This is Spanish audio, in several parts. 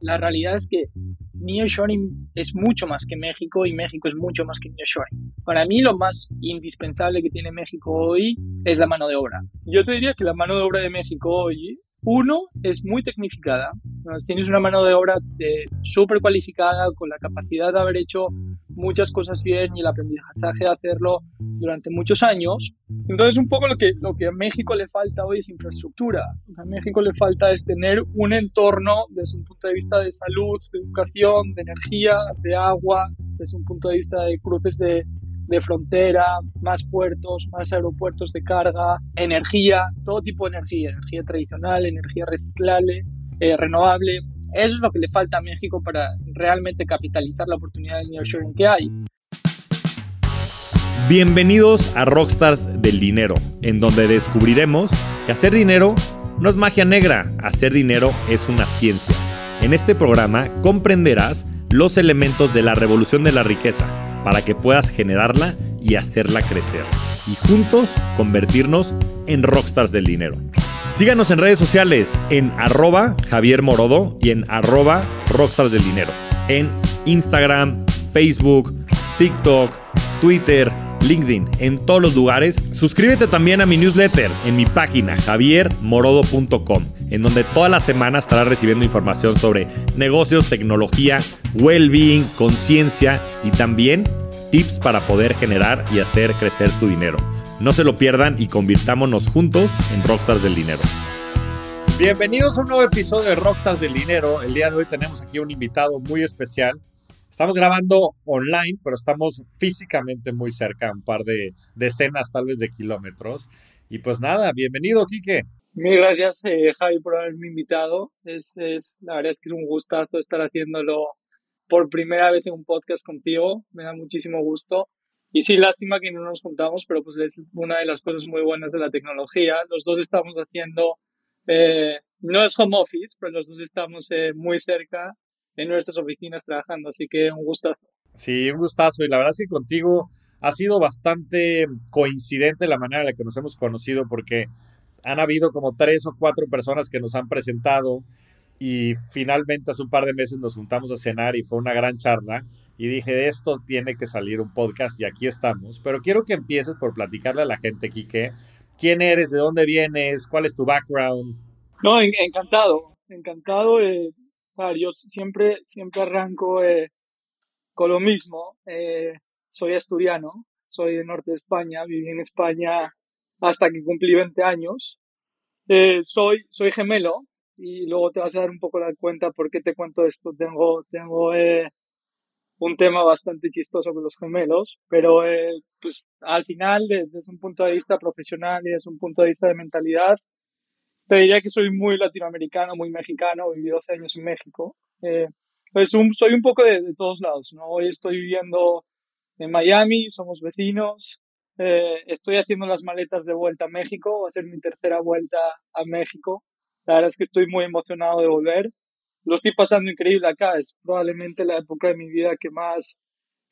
La realidad es que nearshoring es mucho más que México y México es mucho más que nearshoring. Para mí lo más indispensable que tiene México hoy es la mano de obra. Yo te diría que la mano de obra de México hoy uno, es muy tecnificada. Tienes una mano de obra súper cualificada, con la capacidad de haber hecho muchas cosas bien y el aprendizaje de hacerlo durante muchos años. Entonces, un poco lo que, lo que a México le falta hoy es infraestructura. A México le falta es tener un entorno desde un punto de vista de salud, de educación, de energía, de agua, desde un punto de vista de cruces de, de frontera, más puertos, más aeropuertos de carga, energía, todo tipo de energía, energía tradicional, energía reciclable, eh, renovable. Eso es lo que le falta a México para realmente capitalizar la oportunidad de nearshoring que hay. Bienvenidos a Rockstars del Dinero, en donde descubriremos que hacer dinero no es magia negra, hacer dinero es una ciencia. En este programa comprenderás los elementos de la revolución de la riqueza para que puedas generarla y hacerla crecer. Y juntos convertirnos en rockstars del dinero. Síganos en redes sociales en arroba Javier Morodo y en arroba rockstars del dinero. En Instagram, Facebook, TikTok, Twitter, LinkedIn, en todos los lugares. Suscríbete también a mi newsletter en mi página javiermorodo.com, en donde toda la semana estarás recibiendo información sobre negocios, tecnología, well-being, conciencia y también tips para poder generar y hacer crecer tu dinero. No se lo pierdan y convirtámonos juntos en Rockstars del Dinero. Bienvenidos a un nuevo episodio de Rockstars del Dinero. El día de hoy tenemos aquí un invitado muy especial. Estamos grabando online, pero estamos físicamente muy cerca, un par de decenas tal vez de kilómetros. Y pues nada, bienvenido, Quique. Mil gracias, eh, Javi, por haberme invitado. Es, es, la verdad es que es un gustazo estar haciéndolo por primera vez en un podcast contigo. Me da muchísimo gusto. Y sí, lástima que no nos juntamos, pero pues es una de las cosas muy buenas de la tecnología. Los dos estamos haciendo, eh, no es home office, pero los dos estamos eh, muy cerca en nuestras oficinas trabajando, así que un gustazo. Sí, un gustazo. Y la verdad es que contigo ha sido bastante coincidente la manera en la que nos hemos conocido, porque han habido como tres o cuatro personas que nos han presentado y finalmente hace un par de meses nos juntamos a cenar y fue una gran charla y dije, de esto tiene que salir un podcast y aquí estamos. Pero quiero que empieces por platicarle a la gente, Quique, quién eres, de dónde vienes, cuál es tu background. No, encantado, encantado. Eh, yo siempre, siempre arranco eh, con lo mismo. Eh, soy asturiano, soy de norte de España, viví en España hasta que cumplí 20 años. Eh, soy, soy gemelo, y luego te vas a dar un poco la cuenta por qué te cuento esto. Tengo, tengo eh, un tema bastante chistoso con los gemelos, pero eh, pues al final, desde un punto de vista profesional y desde un punto de vista de mentalidad, te diría que soy muy latinoamericano, muy mexicano, viví 12 años en México. Eh, pues soy un poco de, de, todos lados, ¿no? Hoy estoy viviendo en Miami, somos vecinos, eh, estoy haciendo las maletas de vuelta a México, va a ser mi tercera vuelta a México. La verdad es que estoy muy emocionado de volver. Lo estoy pasando increíble acá. Es probablemente la época de mi vida que más,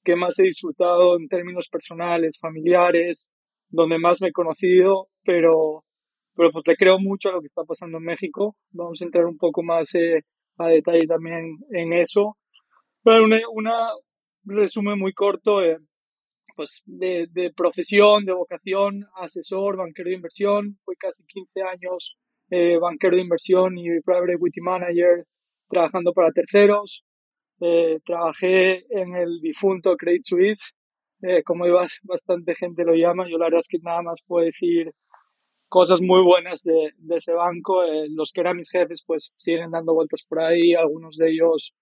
que más he disfrutado en términos personales, familiares, donde más me he conocido, pero, pero pues le creo mucho a lo que está pasando en México. Vamos a entrar un poco más eh, a detalle también en eso. Pero una, una resumen muy corto eh, pues de, profesión, de vocación, asesor, banquero de inversión. Fui casi 15 años eh, banquero de inversión y private equity manager trabajando para terceros. Eh, trabajé en el difunto Credit Suisse, eh, como bastante gente lo llama, yo la verdad es que nada más puedo decir cosas muy buenas de, de ese banco. Eh, los que eran mis jefes pues siguen dando vueltas por ahí, algunos de ellos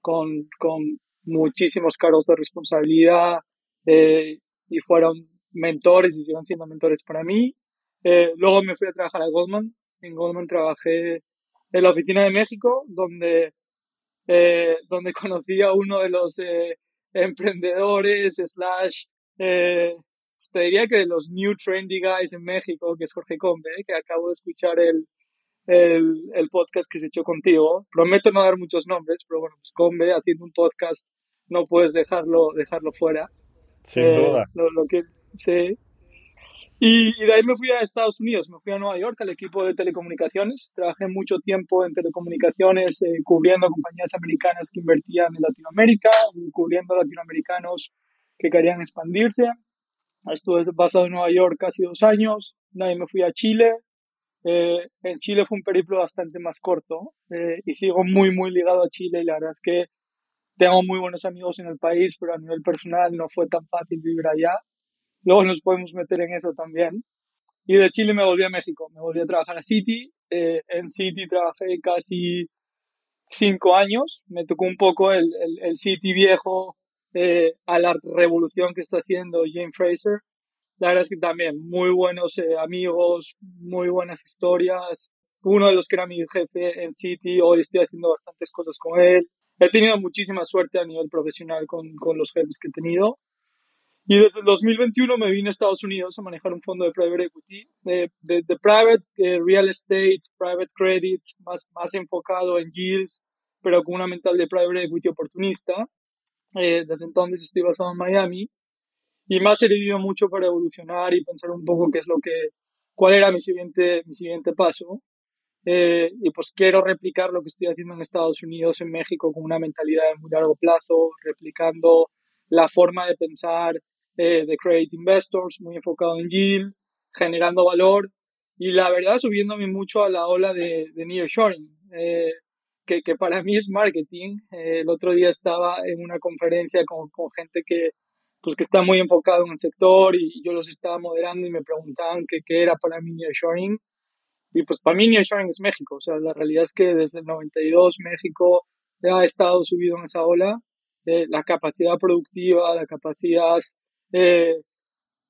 con, con muchísimos cargos de responsabilidad eh, y fueron mentores y siguen siendo mentores para mí. Eh, luego me fui a trabajar a Goldman, en Goldman trabajé en la oficina de México, donde, eh, donde conocí a uno de los eh, emprendedores, slash, eh, te diría que de los new trendy guys en México, que es Jorge Combe, que acabo de escuchar el, el, el, podcast que se echó contigo. Prometo no dar muchos nombres, pero bueno, pues Combe haciendo un podcast no puedes dejarlo, dejarlo fuera. Sin duda. Lo, lo que, sí. Y, de ahí me fui a Estados Unidos, me fui a Nueva York al equipo de telecomunicaciones. Trabajé mucho tiempo en telecomunicaciones eh, cubriendo compañías americanas que invertían en Latinoamérica, cubriendo latinoamericanos que querían expandirse. Estuve basado en Nueva York casi dos años. De ahí me fui a Chile. Eh, en Chile fue un periplo bastante más corto eh, y sigo muy, muy ligado a Chile y la verdad es que tengo muy buenos amigos en el país, pero a nivel personal no fue tan fácil vivir allá. Luego nos podemos meter en eso también. Y de Chile me volví a México, me volví a trabajar a City. Eh, en City trabajé casi cinco años. Me tocó un poco el, el, City viejo eh, a la revolución que está haciendo Jane Fraser. La verdad es que también muy buenos eh, amigos, muy buenas historias. Uno de los que era mi jefe en City, hoy estoy haciendo bastantes cosas con él. He tenido muchísima suerte a nivel profesional con, con los jefes que he tenido. Y desde el 2021 me vine a Estados Unidos a manejar un fondo de private equity, de, de, private eh, real estate, private credit, más, más enfocado en yields, pero con una mental de private equity oportunista. Eh, desde entonces estoy basado en Miami y me ha servido mucho para evolucionar y pensar un poco qué es lo que, cuál era mi siguiente, mi siguiente paso. Eh, y pues quiero replicar lo que estoy haciendo en Estados Unidos, en México, con una mentalidad de muy largo plazo, replicando la forma de pensar eh, de Credit Investors, muy enfocado en yield, generando valor y la verdad subiéndome mucho a la ola de, de nearshoring, eh, que, que, para mí es marketing. Eh, el otro día estaba en una conferencia con, con, gente que, pues, que está muy enfocado en el sector y yo los estaba moderando y me preguntaban qué era para mí nearshoring. Y pues para mí nearshoring es México. O sea, la realidad es que desde el 92 México ha estado subido en esa ola. la capacidad productiva, la capacidad eh,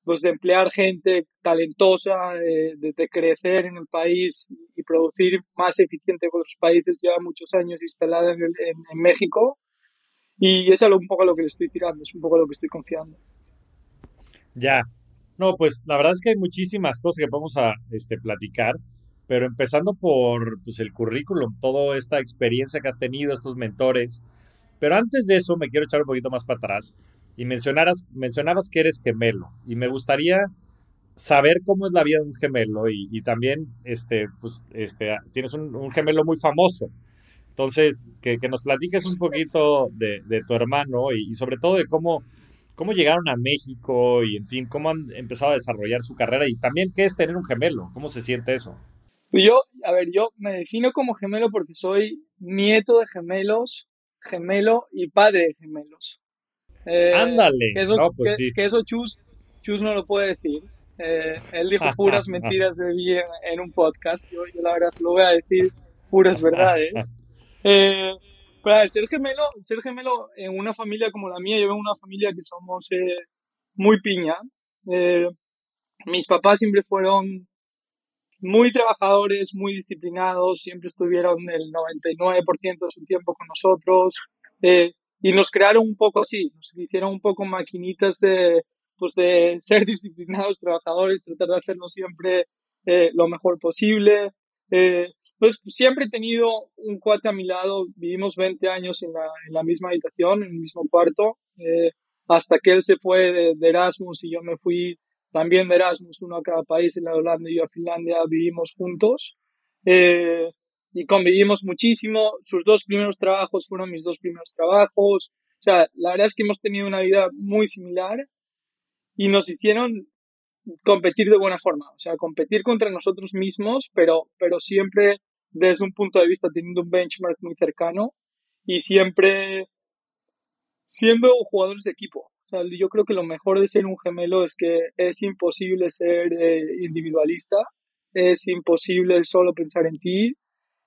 pues de emplear gente talentosa, de, crecer en el país y producir más eficiente que otros países, lleva muchos años instalada en, en, México y es un poco lo que le estoy tirando, es un poco lo que estoy confiando. Ya, no, pues la verdad es que hay muchísimas cosas que podemos a, este, platicar, pero empezando por pues, el currículum, toda esta experiencia que has tenido, estos mentores, pero antes de eso me quiero echar un poquito más para atrás y mencionaras, mencionabas que eres gemelo y me gustaría saber cómo es la vida de un gemelo y, también este, pues, este, tienes un, gemelo muy famoso. Entonces, que, nos platiques un poquito de, tu hermano y, sobre todo de cómo, cómo llegaron a México y, en fin, cómo han empezado a desarrollar su carrera y también qué es tener un gemelo, cómo se siente eso. Pues yo, a ver, yo me defino como gemelo porque soy nieto de gemelos, gemelo y padre de gemelos. Eh, Ándale. Que eso, pues que, eso Chus, Chus, no lo puede decir. Eh, él dijo puras mentiras de mí en, un podcast. Yo, la verdad solo voy a decir puras verdades. Eh, pero ser gemelo, ser gemelo en una familia como la mía, yo vengo una familia que somos eh, muy piña. mis papás siempre fueron muy trabajadores, muy disciplinados, siempre estuvieron el 99% de su tiempo con nosotros. Eh, y nos crearon un poco así, nos hicieron un poco maquinitas de, pues de ser disciplinados, trabajadores, tratar de hacerlo siempre eh, lo mejor posible. Eh, pues siempre he tenido un cuate a mi lado, vivimos 20 años en la, en la misma habitación, en el mismo cuarto, eh, hasta que él se fue de, de, Erasmus y yo me fui también de Erasmus, uno a cada país, en la Holanda y yo a Finlandia, vivimos juntos. Eh, y convivimos muchísimo. Sus dos primeros trabajos fueron mis dos primeros trabajos. O sea, la verdad es que hemos tenido una vida muy similar y nos hicieron competir de buena forma. O sea, competir contra nosotros mismos, pero, pero siempre desde un punto de vista teniendo un benchmark muy cercano y siempre siendo jugadores de equipo. O sea, yo creo que lo mejor de ser un gemelo es que es imposible ser eh, individualista, es imposible solo pensar en ti,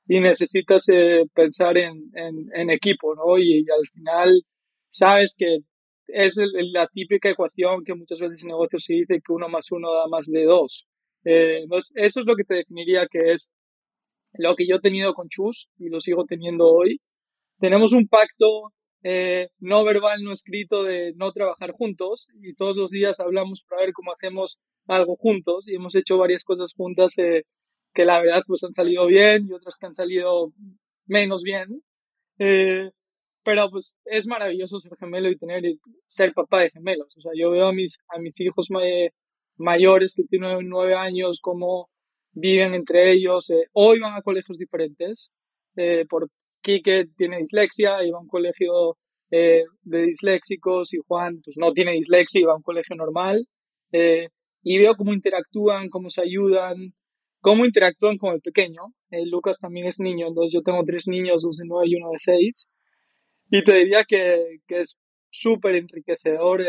y necesitas eh, pensar en, en, equipo, ¿no? Y, al final sabes que es la típica ecuación que muchas veces en negocios se dice que uno más uno da más de dos. Eh, eso es lo que te definiría que es lo que yo he tenido con Chus y lo sigo teniendo hoy. Tenemos un pacto eh, no verbal, no escrito de no trabajar juntos y todos los días hablamos para ver cómo hacemos algo juntos y hemos hecho varias cosas juntas eh, que la verdad pues han salido bien y otras que han salido menos bien. Eh, pero pues es maravilloso ser gemelo y tener ser papá de gemelos. O sea, yo veo a mis, a mis hijos mayores que tienen nueve años, cómo viven entre ellos. Eh, hoy van a colegios diferentes. Por Quique tiene dislexia va a un colegio eh, de disléxicos y Juan pues no tiene dislexia va a un colegio normal. y veo cómo interactúan, cómo se ayudan, cómo interactúan con el pequeño. Lucas también es niño, entonces yo tengo tres niños, dos de nueve y uno de seis. Y te diría que, que es súper enriquecedor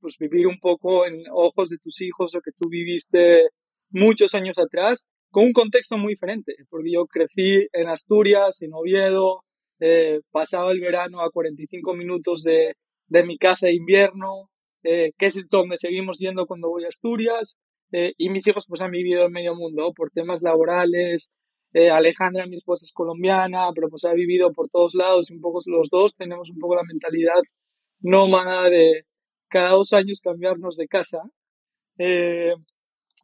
pues vivir un poco en ojos de tus hijos lo que tú viviste muchos años atrás con un contexto muy diferente, porque yo crecí en Asturias, en Oviedo, eh, pasaba el verano a 45 minutos de, de mi casa de invierno, eh, que es donde seguimos yendo cuando voy a Asturias, eh, y mis hijos pues han vivido en medio mundo por temas laborales, eh, Alejandra, mi esposa, es colombiana, pero pues ha vivido por todos lados un poco los dos tenemos un poco la mentalidad nómada de cada dos años cambiarnos de casa.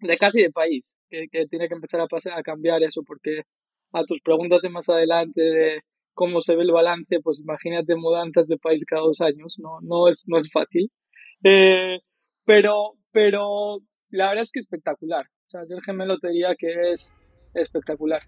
De casi de país, que, tiene que empezar a, pasar, a cambiar eso, porque a tus preguntas de más adelante de cómo se ve el balance, pues imagínate mudanzas de país cada dos años, no, no, es, no es fácil. Eh, pero, pero la verdad es que espectacular. O sea, el gemelo te diría que es espectacular.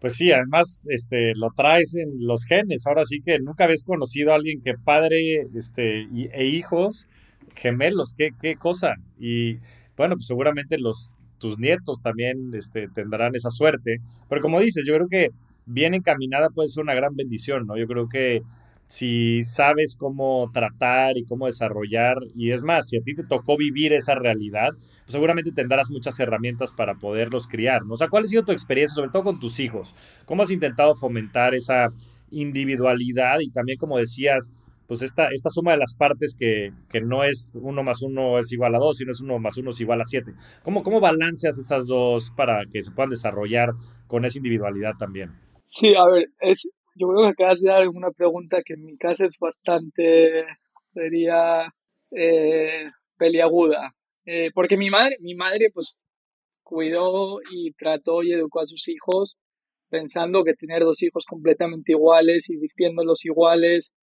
Pues sí, además este, lo traes en los genes. Ahora sí que nunca habéis conocido a alguien que padre este, e hijos gemelos. Qué, qué cosa. Y bueno, pues seguramente los, tus nietos también este, tendrán esa suerte. Pero como dices, yo creo que bien encaminada puede ser una gran bendición, ¿no? Yo creo que si sabes cómo tratar y cómo desarrollar, y es más, si a ti te tocó vivir esa realidad, pues seguramente tendrás muchas herramientas para poderlos criar, ¿no? O ¿cuál ha sido tu experiencia, sobre todo con tus hijos? ¿Cómo has intentado fomentar esa individualidad y también, como decías, pues esta, esta suma de las partes que, que, no es uno más uno es igual a dos, sino es uno más uno es igual a siete. ¿Cómo, ¿Cómo balanceas esas dos para que se puedan desarrollar con esa individualidad también? Sí, a ver, es, yo creo que acabas de dar una pregunta que en mi caso es bastante, sería, eh, peliaguda. Eh, porque mi madre, mi madre, pues, cuidó y trató y educó a sus hijos pensando que tener dos hijos completamente iguales y vistiéndolos iguales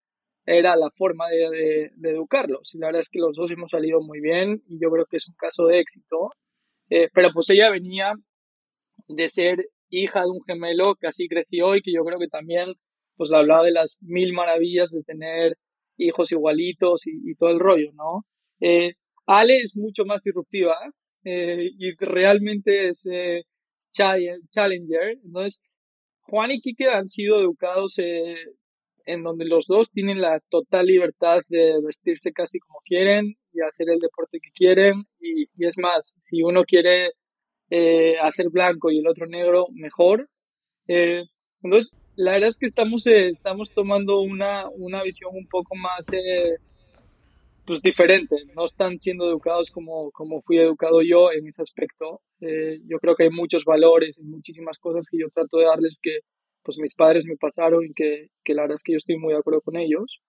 era la forma de, educarlos. Y la verdad es que los dos hemos salido muy bien y yo creo que es un caso de éxito. Eh, pero pues ella venía de ser hija de un gemelo que así creció y que yo creo que también pues le hablaba de las mil maravillas de tener hijos igualitos y, todo el rollo, ¿no? Eh, Ale es mucho más disruptiva eh, y realmente es challenger. Entonces, Juan y Kike han sido educados en donde los dos tienen la total libertad de vestirse casi como quieren y hacer el deporte que quieren. Y, es más, si uno quiere eh, hacer blanco y el otro negro, mejor. Eh, entonces, la verdad es que estamos, eh, estamos tomando una, una visión un poco más pues diferente. No están siendo educados como, como fui educado yo en ese aspecto. yo creo que hay muchos valores y muchísimas cosas que yo trato de darles que pues mis padres me pasaron que, que, la verdad es que yo estoy muy de acuerdo con ellos.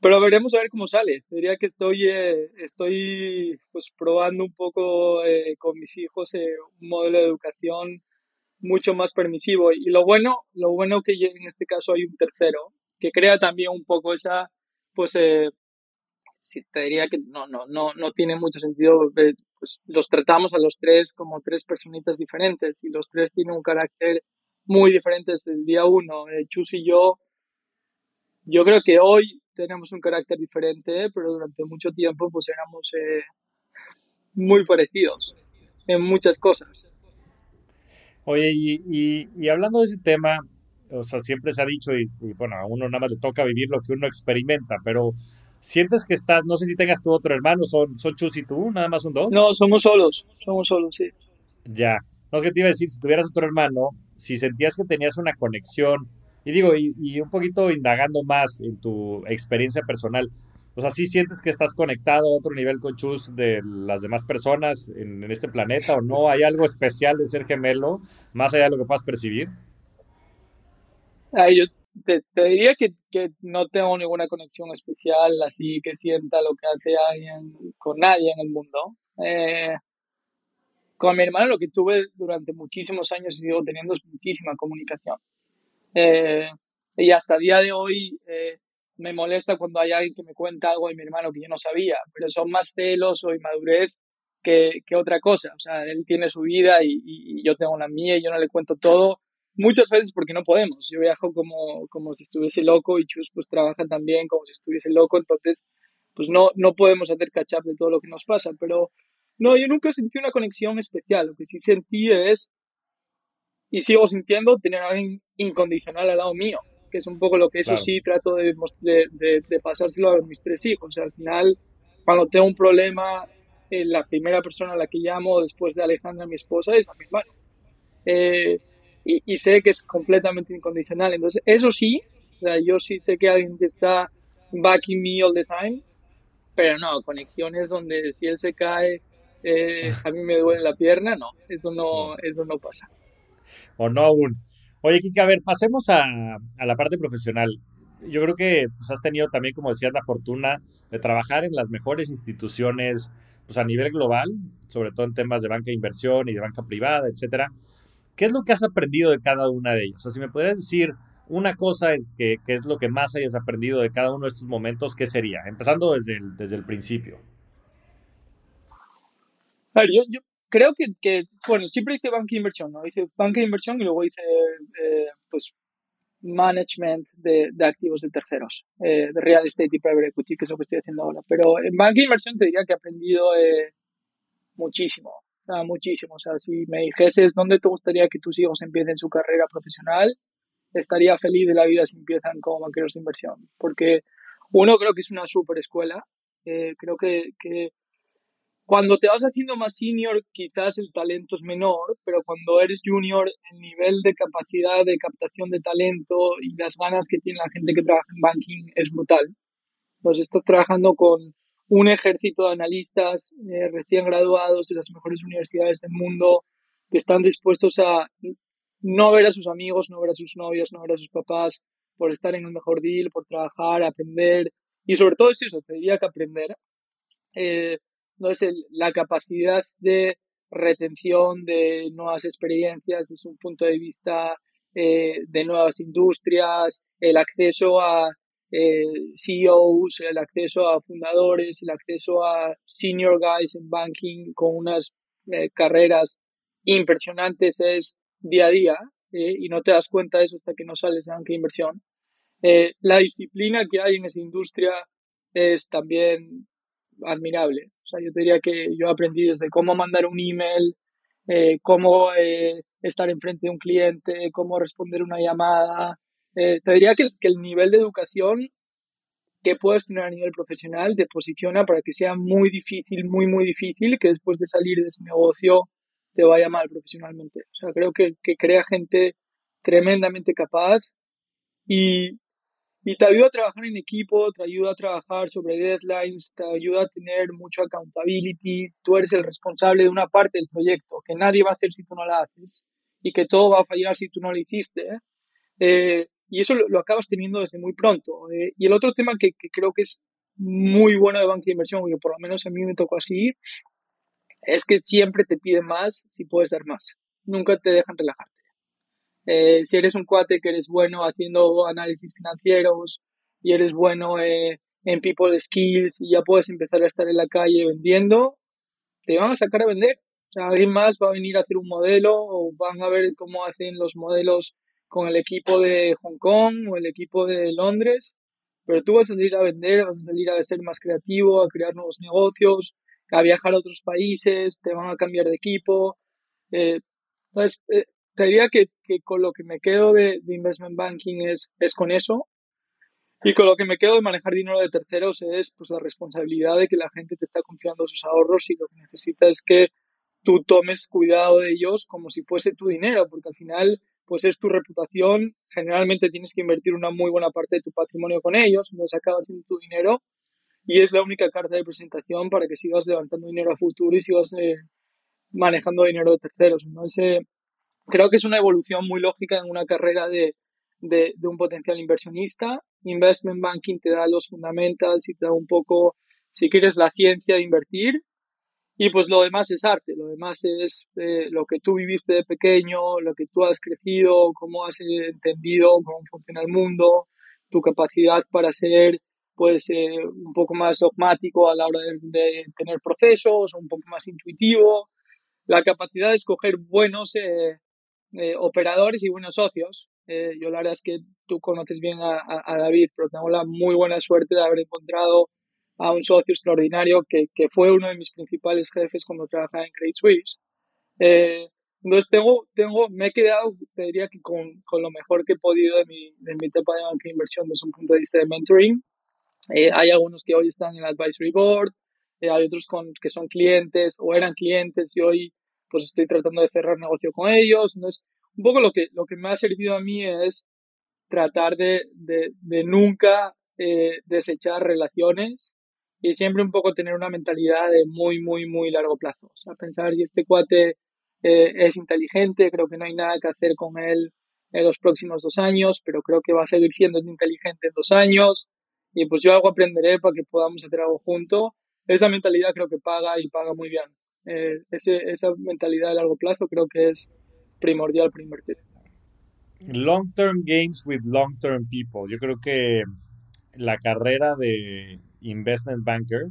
Pero veremos a ver cómo sale. Diría que estoy, eh, estoy pues probando un poco eh, con mis hijos eh, un modelo de educación mucho más permisivo. Y lo bueno, lo bueno que en este caso hay un tercero que crea también un poco esa, pues sí, te diría que no, no, no, no tiene mucho sentido. Pues los tratamos a los tres como tres personitas diferentes y los tres tienen un carácter muy diferentes desde el día uno. Eh, Chus y yo, yo creo que hoy tenemos un carácter diferente, pero durante mucho tiempo pues éramos eh, muy parecidos en muchas cosas. Oye, y, y, hablando de ese tema, o sea, siempre se ha dicho, y, bueno, a uno nada más le toca vivir lo que uno experimenta, pero sientes que estás, no sé si tengas tu otro hermano, son, son Chus y tú, nada más son dos. No, somos solos, somos solos, sí. Ya, no es que te iba a decir, si tuvieras otro hermano, si sentías que tenías una conexión, y digo, y, un poquito indagando más en tu experiencia personal, o sea, ¿sí sientes que estás conectado a otro nivel con Chus de las demás personas en, este planeta o no? ¿Hay algo especial de ser gemelo, más allá de lo que puedas percibir? yo te, diría que, no tengo ninguna conexión especial, así que sienta lo que hace alguien con nadie en el mundo. Eh, con mi hermano lo que tuve durante muchísimos años y sigo teniendo es muchísima comunicación. Eh, y hasta el día de hoy eh, me molesta cuando hay alguien que me cuenta algo de mi hermano que yo no sabía, pero son más celos o inmadurez que, que, otra cosa. O sea, él tiene su vida y, yo tengo la mía y yo no le cuento todo. Muchas veces porque no podemos. Yo viajo como, como si estuviese loco y Chus pues trabaja también como si estuviese loco. Entonces, pues no, no podemos hacer catch de todo lo que nos pasa. Pero no, yo nunca sentí una conexión especial. Lo que sí sentí es, y sigo sintiendo, tener a alguien incondicional al lado mío. Que es un poco lo que eso sí trato de, de, de, pasárselo a mis tres hijos. O sea, al final, cuando tengo un problema, eh, la primera persona a la que llamo después de Alejandra, mi esposa, es a mi hermano. Eh, y, y, sé que es completamente incondicional. Entonces, eso sí, o sea, yo sí sé que alguien que está backing me all the time, pero no, conexiones donde si él se cae, eh, a mí me duele la pierna, no, eso no, eso no pasa. O no aún. Oye, Kika, a ver, pasemos a, a la parte profesional yo creo que pues, has tenido también, como decías, la fortuna de trabajar en las mejores instituciones pues, a nivel global, sobre todo en temas de banca de inversión y de banca privada, etcétera. ¿Qué es lo que has aprendido de cada una de ellas? O sea, si me podrías decir una cosa que, que, es lo que más hayas aprendido de cada uno de estos momentos, ¿qué sería? Empezando desde el, desde el principio. A ver, yo, yo creo que, que, bueno, siempre hice banca de inversión, ¿no? Hice banca de inversión y luego hice, eh, pues, management de, de activos de terceros, eh, de real estate y private equity, que es lo que estoy haciendo ahora. Pero en banca de inversión te diría que he aprendido eh, muchísimo, muchísimo. O sea, si me dijeses dónde te gustaría que tus hijos empiecen su carrera profesional, estaría feliz de la vida si empiezan como banqueros de inversión. Porque uno creo que es una super escuela, eh, creo que, que cuando te vas haciendo más senior, quizás el talento es menor, pero cuando eres junior, el nivel de capacidad de captación de talento y las ganas que tiene la gente que trabaja en banking es brutal. Pues estás trabajando con un ejército de analistas eh, recién graduados de las mejores universidades del mundo que están dispuestos a no ver a sus amigos, no ver a sus novios, no ver a sus papás, por estar en el mejor deal, por trabajar, aprender. Y sobre todo es eso, te diría que aprender. Eh, no es la capacidad de retención de nuevas experiencias desde un punto de vista eh, de nuevas industrias, el acceso a eh, CEOs, el acceso a fundadores, el acceso a senior guys en banking con unas eh, carreras impresionantes es día a día y no te das cuenta de eso hasta que no sales de banca inversión. la disciplina que hay en esa industria es también admirable. O sea, yo te diría que yo aprendí desde cómo mandar un email, eh, cómo eh, estar enfrente de un cliente, cómo responder una llamada. Eh, te diría que, que, el nivel de educación que puedes tener a nivel profesional te posiciona para que sea muy difícil, muy, muy difícil que después de salir de ese negocio te vaya mal profesionalmente. O sea, creo que, que crea gente tremendamente capaz y, y te ayuda a trabajar en equipo, te ayuda a trabajar sobre deadlines, te ayuda a tener mucho accountability. Tú eres el responsable de una parte del proyecto, que nadie va a hacer si tú no la haces y que todo va a fallar si tú no lo hiciste. ¿eh? Eh, y eso lo, acabas teniendo desde muy pronto. ¿eh? Y el otro tema que, que, creo que es muy bueno de banca de inversión, que por lo menos a mí me tocó así, es que siempre te piden más si puedes dar más. Nunca te dejan relajarte. Eh, si eres un cuate que eres bueno haciendo análisis financieros y eres bueno eh, en people skills y ya puedes empezar a estar en la calle vendiendo, te van a sacar a vender. O sea, alguien más va a venir a hacer un modelo o van a ver cómo hacen los modelos con el equipo de Hong Kong o el equipo de Londres, pero tú vas a salir a vender, vas a salir a ser más creativo, a crear nuevos negocios, a viajar a otros países, te van a cambiar de equipo. Eh, entonces, eh, te diría que, que, con lo que me quedo de, de, investment banking es, es con eso. Y con lo que me quedo de manejar dinero de terceros es pues la responsabilidad de que la gente te está confiando sus ahorros y lo que necesita es que tú tomes cuidado de ellos como si fuese tu dinero, porque al final pues es tu reputación, generalmente tienes que invertir una muy buena parte de tu patrimonio con ellos, entonces acaba siendo tu dinero y es la única carta de presentación para que sigas levantando dinero a futuro y sigas eh, manejando dinero de terceros. Entonces, creo que es una evolución muy lógica en una carrera de, de, un potencial inversionista. Investment banking te da los fundamentals y te da un poco, si quieres, la ciencia de invertir. Y pues lo demás es arte, lo demás es eh, lo que tú viviste de pequeño, lo que tú has crecido, cómo has entendido cómo funciona el mundo, tu capacidad para ser pues un poco más dogmático a la hora de, tener procesos, un poco más intuitivo, la capacidad de escoger buenos operadores y buenos socios. yo la verdad es que tú conoces bien a, a, David, pero tengo la muy buena suerte de haber encontrado a un socio extraordinario que, que fue uno de mis principales jefes cuando trabajaba en Credit Suisse. Eh, entonces tengo, tengo, me he quedado, te diría que con, con lo mejor que he podido de mi, de mi etapa de banca de inversión desde un punto de vista de mentoring. Eh, hay algunos que hoy están en el advisory board, eh, hay otros con, que son clientes o eran clientes y hoy pues estoy tratando de cerrar negocio con ellos. Entonces, un poco lo que, lo que me ha servido a mí es tratar de, de, de nunca eh, desechar relaciones y siempre un poco tener una mentalidad de muy, muy, muy largo plazo. O sea, pensar, si este cuate eh, es inteligente, creo que no hay nada que hacer con él en los próximos dos años, pero creo que va a seguir siendo inteligente en dos años y pues yo algo aprenderé para que podamos hacer algo junto. Esa mentalidad creo que paga y paga muy bien. Eh, esa mentalidad de largo plazo creo que es primordial para invertir. Long term games with long term people. Yo creo que la carrera de investment banker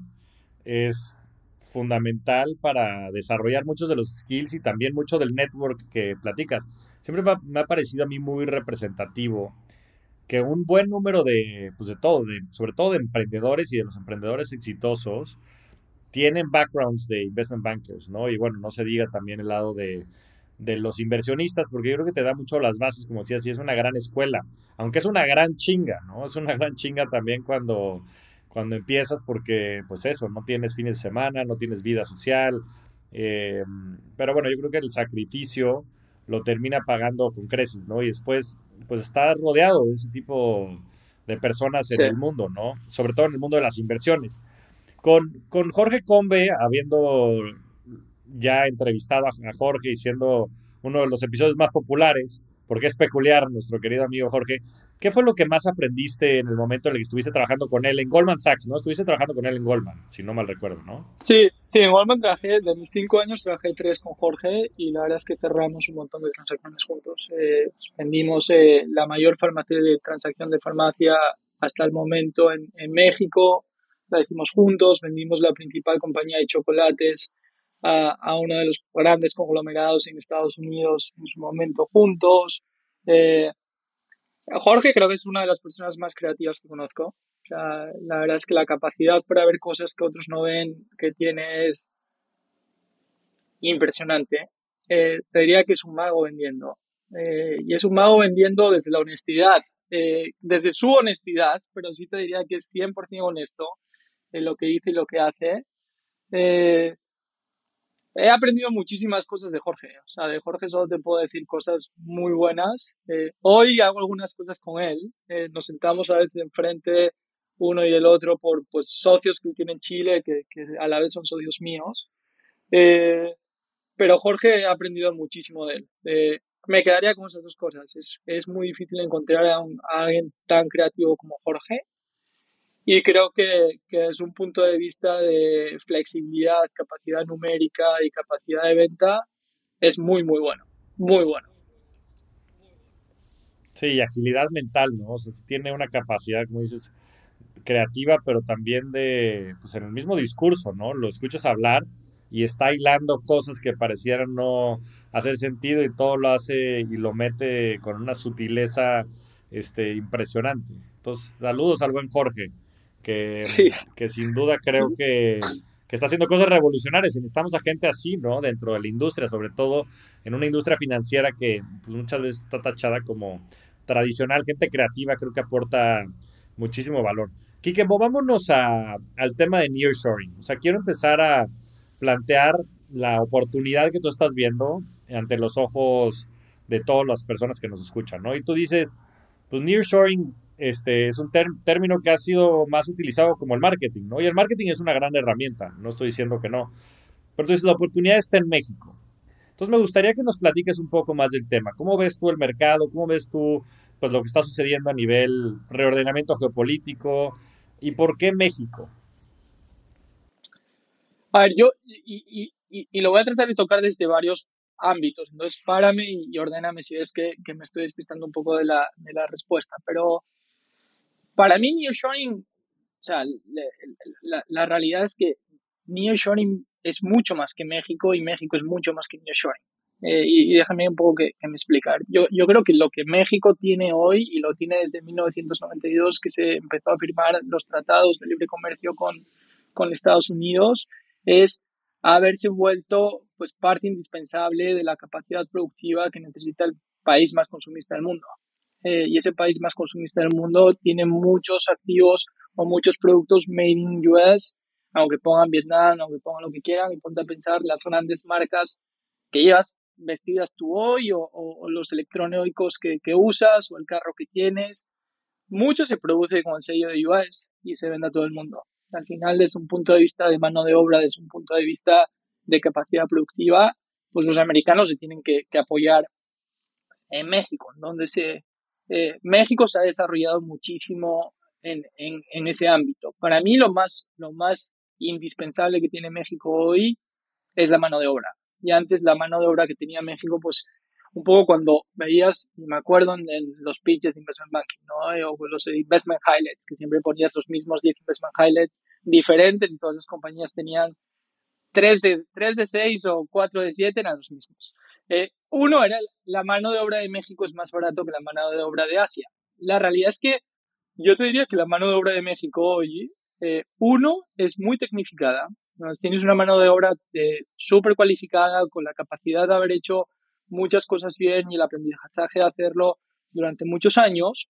es fundamental para desarrollar muchos de los skills y también mucho del network que platicas. Siempre me ha, parecido a mí muy representativo que un buen número de, pues de todo, sobre todo de emprendedores y de los emprendedores exitosos, tienen backgrounds de investment bankers, ¿no? Y bueno, no se diga también el lado de, de los inversionistas, porque yo creo que te da mucho las bases, como decías, y es una gran escuela, aunque es una gran chinga, ¿no? Es una gran chinga también cuando cuando empiezas porque, pues eso, no tienes fines de semana, no tienes vida social. Eh, pero bueno, yo creo que el sacrificio lo termina pagando con creces, ¿no? Y después, pues estar rodeado de ese tipo de personas en el mundo, ¿no? Sobre todo en el mundo de las inversiones. Con, con Jorge Combe, habiendo ya entrevistado a Jorge y siendo uno de los episodios más populares, porque es peculiar, nuestro querido amigo Jorge. ¿Qué fue lo que más aprendiste en el momento en el que estuviste trabajando con él en Goldman Sachs, no? Estuviste trabajando con él en Goldman, si no mal recuerdo, ¿no? Sí, sí, en Goldman trabajé, de mis cinco años trabajé tres con Jorge y la verdad es que cerramos un montón de transacciones juntos. Eh, vendimos eh, la mayor farmacia de transacción de farmacia hasta el momento en, en México, la hicimos juntos, vendimos la principal compañía de chocolates a, uno de los grandes conglomerados en Estados Unidos en su momento juntos. Eh, Jorge creo que es una de las personas más creativas que conozco. la verdad es que la capacidad para ver cosas que otros no ven que tiene es impresionante. Eh, te diría que es un mago vendiendo. Eh, y es un mago vendiendo desde la honestidad, desde su honestidad, pero sí te diría que es 100% honesto en lo que dice y lo que hace. He aprendido muchísimas cosas de Jorge. O sea, de Jorge solo te puedo decir cosas muy buenas. Eh, hoy hago algunas cosas con él. Eh, nos sentamos a veces enfrente uno y el otro por pues, socios que tiene en Chile, que, que a la vez son socios míos. Eh, pero Jorge he aprendido muchísimo de él. me quedaría con esas dos cosas. Es, es muy difícil encontrar a, a alguien tan creativo como Jorge y creo que, que, es un punto de vista de flexibilidad, capacidad numérica y capacidad de venta, es muy, muy bueno. Muy bueno. Sí, agilidad mental, ¿no? O sea, tiene una capacidad, como dices, creativa, pero también de, pues en el mismo discurso, ¿no? Lo escuchas hablar y está hilando cosas que parecieran no hacer sentido y todo lo hace y lo mete con una sutileza este, impresionante. Entonces, saludos al buen Jorge que, que sin duda creo que, que, está haciendo cosas revolucionarias. Y necesitamos a gente así, ¿no? Dentro de la industria, sobre todo en una industria financiera que pues, muchas veces está tachada como tradicional, gente creativa, creo que aporta muchísimo valor. Quique, vámonos a, al tema de nearshoring. O sea, quiero empezar a plantear la oportunidad que tú estás viendo ante los ojos de todas las personas que nos escuchan, ¿no? Y tú dices, pues nearshoring este, es un término que ha sido más utilizado como el marketing, ¿no? Y el marketing es una gran herramienta, no estoy diciendo que no. Pero entonces la oportunidad está en México. Entonces me gustaría que nos platiques un poco más del tema. ¿Cómo ves tú el mercado? ¿Cómo ves tú pues, lo que está sucediendo a nivel reordenamiento geopolítico? ¿Y por qué México? A ver, yo, y, lo voy a tratar de tocar desde varios ámbitos. Entonces, párame y, ordéname si es que, me estoy despistando un poco de la, de la respuesta. Pero para mí, nearshoring O sea, la, realidad es que nearshoring es mucho más que México y México es mucho más que nearshoring. Eh, y, déjame un poco que, me explicar. Yo, yo creo que lo que México tiene hoy y lo tiene desde 1992 que se empezó a firmar los tratados de libre comercio con, con Estados Unidos es haberse vuelto pues parte indispensable de la capacidad productiva que necesita el país más consumista del mundo. Eh, y ese país más consumista del mundo tiene muchos activos o muchos productos made in US, aunque pongan Vietnam, aunque pongan lo que quieran, y ponte a pensar las grandes marcas que llevas vestidas tú hoy o, los electrónicos que, que, usas o el carro que tienes. Mucho se produce con el sello de US y se vende a todo el mundo. Al final, desde un punto de vista de mano de obra, desde un punto de vista de capacidad productiva, pues los americanos se tienen que, que apoyar en México, donde se, eh, México se ha desarrollado muchísimo en, en, ese ámbito. Para mí lo más, lo más indispensable que tiene México hoy es la mano de obra y antes la mano de obra que tenía México, pues un poco cuando veías, me acuerdo en, los pitches de investment banking, ¿no? O los investment highlights, que siempre ponías los mismos 10 investment highlights diferentes y todas las compañías tenían 3 de, 3 de 6 o 4 de 7 eran los mismos. Eh, uno era la mano de obra de México es más barato que la mano de obra de Asia. La realidad es que yo te diría que la mano de obra de México hoy, eh, uno, es muy tecnificada, Tienes una mano de obra eh, súper cualificada, con la capacidad de haber hecho muchas cosas bien y el aprendizaje de hacerlo durante muchos años,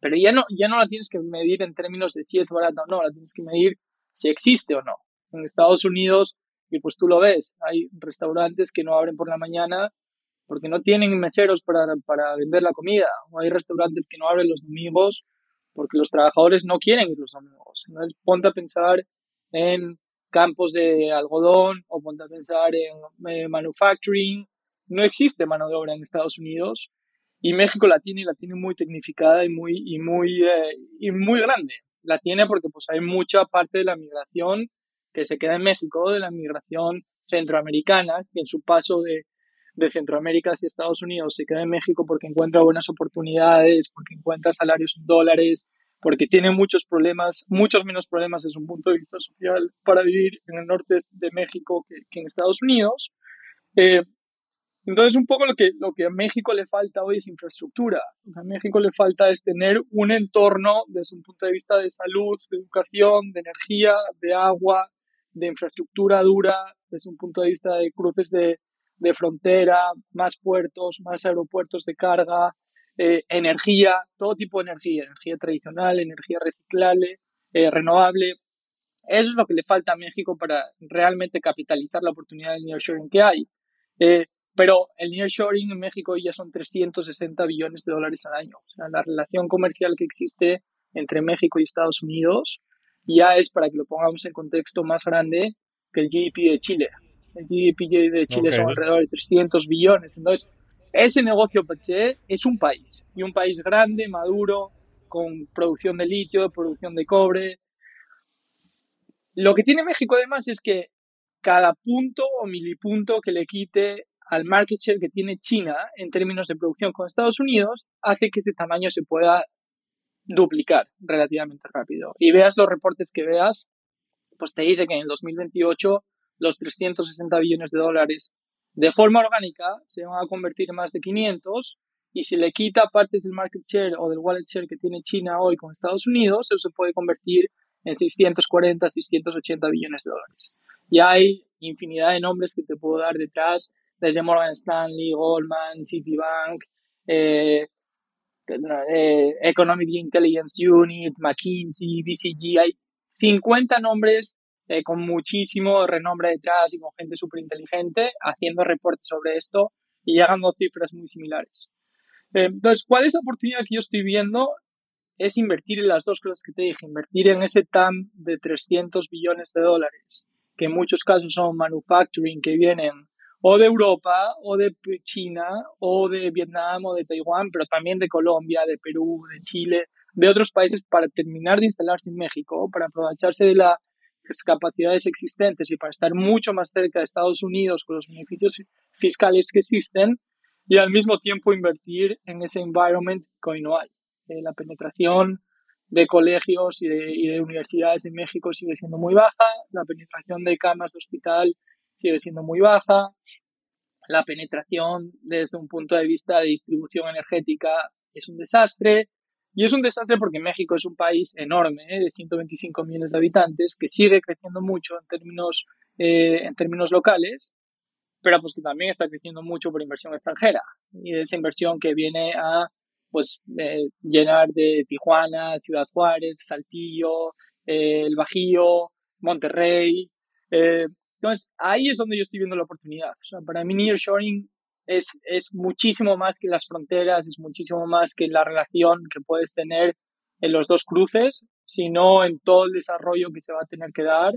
pero ya no, ya no la tienes que medir en términos de si es barata o no, la tienes que medir si existe o no. En Estados Unidos, y pues tú lo ves, hay restaurantes que no abren por la mañana porque no tienen meseros para, para vender la comida, o hay restaurantes que no abren los domingos porque los trabajadores no quieren ir los domingos. Ponte a pensar en campos de algodón o ponte a pensar en eh, manufacturing. No existe mano de obra en Estados Unidos y México la tiene y la tiene muy tecnificada y muy, y muy, eh, y muy grande. La tiene porque pues hay mucha parte de la migración que se queda en México, de la migración centroamericana, que en su paso de, de Centroamérica hacia Estados Unidos se queda en México porque encuentra buenas oportunidades, porque encuentra salarios en dólares, porque tiene muchos problemas, muchos menos problemas desde un punto de vista social para vivir en el norte de México que, en Estados Unidos. Eh, entonces, un poco lo que, lo que a México le falta hoy es infraestructura. Lo que a México le falta es tener un entorno desde un punto de vista de salud, de educación, de energía, de agua, de infraestructura dura, desde un punto de vista de cruces de, de frontera, más puertos, más aeropuertos de carga, eh, energía, todo tipo de energía, energía tradicional, energía reciclable, eh, renovable. Eso es lo que le falta a México para realmente capitalizar la oportunidad del nearshoring que hay. Eh, pero el nearshoring en México ya son 360 billones de dólares al año. O la relación comercial que existe entre México y Estados Unidos ya es, para que lo pongamos en contexto más grande, que el GDP de Chile. El GDP de Chile son alrededor de 300 billones. Entonces, ese negocio per se es un país, y un país grande, maduro, con producción de litio, producción de cobre. Lo que tiene México además es que cada punto o milipunto que le quite al market share que tiene China en términos de producción con Estados Unidos hace que ese tamaño se pueda duplicar relativamente rápido. Y veas los reportes que veas, pues te dice que en el 2028 los 360 billones de dólares de forma orgánica se van a convertir en más de 500 y si le quita partes del market share o del wallet share que tiene China hoy con Estados Unidos, eso se puede convertir en 640, 680 billones de dólares. Y hay infinidad de nombres que te puedo dar detrás, desde Morgan Stanley, Goldman, Citibank, eh, eh, Economic Intelligence Unit, McKinsey, BCG, hay 50 nombres eh, con muchísimo renombre detrás y con gente súper inteligente haciendo reportes sobre esto y llegando a cifras muy similares. Eh, entonces, ¿cuál es la oportunidad que yo estoy viendo? Es invertir en las dos cosas que te dije, invertir en ese TAM de 300 billones de dólares, que en muchos casos son manufacturing que vienen o de Europa, o de China, o de Vietnam, o de Taiwán, pero también de Colombia, de Perú, de Chile, de otros países para terminar de instalarse en México, para aprovecharse de la capacidades existentes y para estar mucho más cerca de Estados Unidos con los beneficios fiscales que existen y al mismo tiempo invertir en ese environment que hoy no hay. Eh, la penetración de colegios y de, universidades en México sigue siendo muy baja, la penetración de camas de hospital sigue siendo muy baja, la penetración desde un punto de vista de distribución energética es un desastre. Y es un desastre porque México es un país enorme, ¿eh? de 125 millones de habitantes, que sigue creciendo mucho en términos, eh, en términos locales, pero pues que también está creciendo mucho por inversión extranjera. Y esa inversión que viene a pues eh, llenar de Tijuana, Ciudad Juárez, Saltillo, eh, el Bajío, Monterrey. Eh, entonces, ahí es donde yo estoy viendo la oportunidad. O sea, para mí nearshoring es, es muchísimo más que las fronteras, es muchísimo más que la relación que puedes tener en los dos cruces, sino en todo el desarrollo que se va a tener que dar.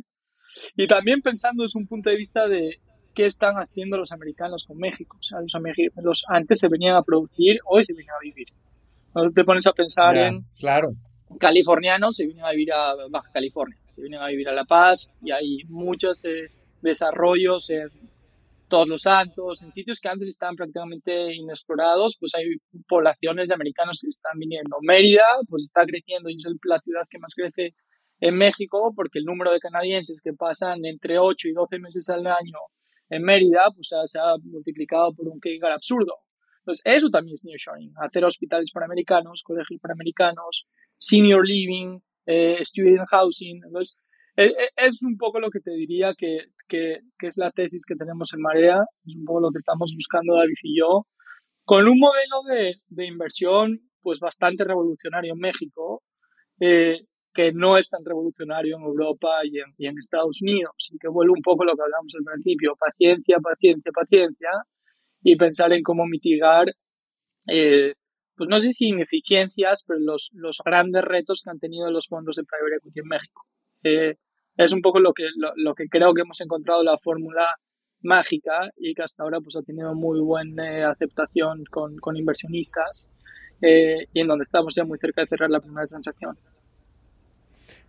Y también pensando desde un punto de vista de qué están haciendo los americanos con México. O sea, los, los antes se venían a producir, hoy se vienen a vivir. Cuando te pones a pensar en claro. californianos, se vienen a vivir a Baja California, se vienen a vivir a La Paz y hay muchos eh, desarrollos en Todos los Santos, en sitios que antes estaban prácticamente inexplorados, pues hay poblaciones de americanos que están viniendo. Mérida, pues está creciendo y es la ciudad que más crece en México porque el número de canadienses que pasan entre 8 y 12 meses al año en Mérida, pues se ha multiplicado por un Keigar absurdo. Entonces, eso también es nearshoring, hacer hospitales para americanos, colegios para americanos, senior living, eh, student housing. Entonces, e, e, es un poco lo que te diría que, que, que, es la tesis que tenemos en Marea, es un poco lo que estamos buscando David y yo, con un modelo de, de inversión pues bastante revolucionario en México, eh, que no es tan revolucionario en Europa y en, y en, Estados Unidos. Y que vuelve un poco lo que hablamos al principio, paciencia, paciencia, paciencia, y pensar en cómo mitigar, eh, pues no sé si ineficiencias, pero los, los grandes retos que han tenido los fondos de private equity en México. Eh, es un poco lo que, lo, que creo que hemos encontrado la fórmula mágica y que hasta ahora pues ha tenido muy buena eh, aceptación con, con inversionistas y en donde estamos ya muy cerca de cerrar la primera transacción.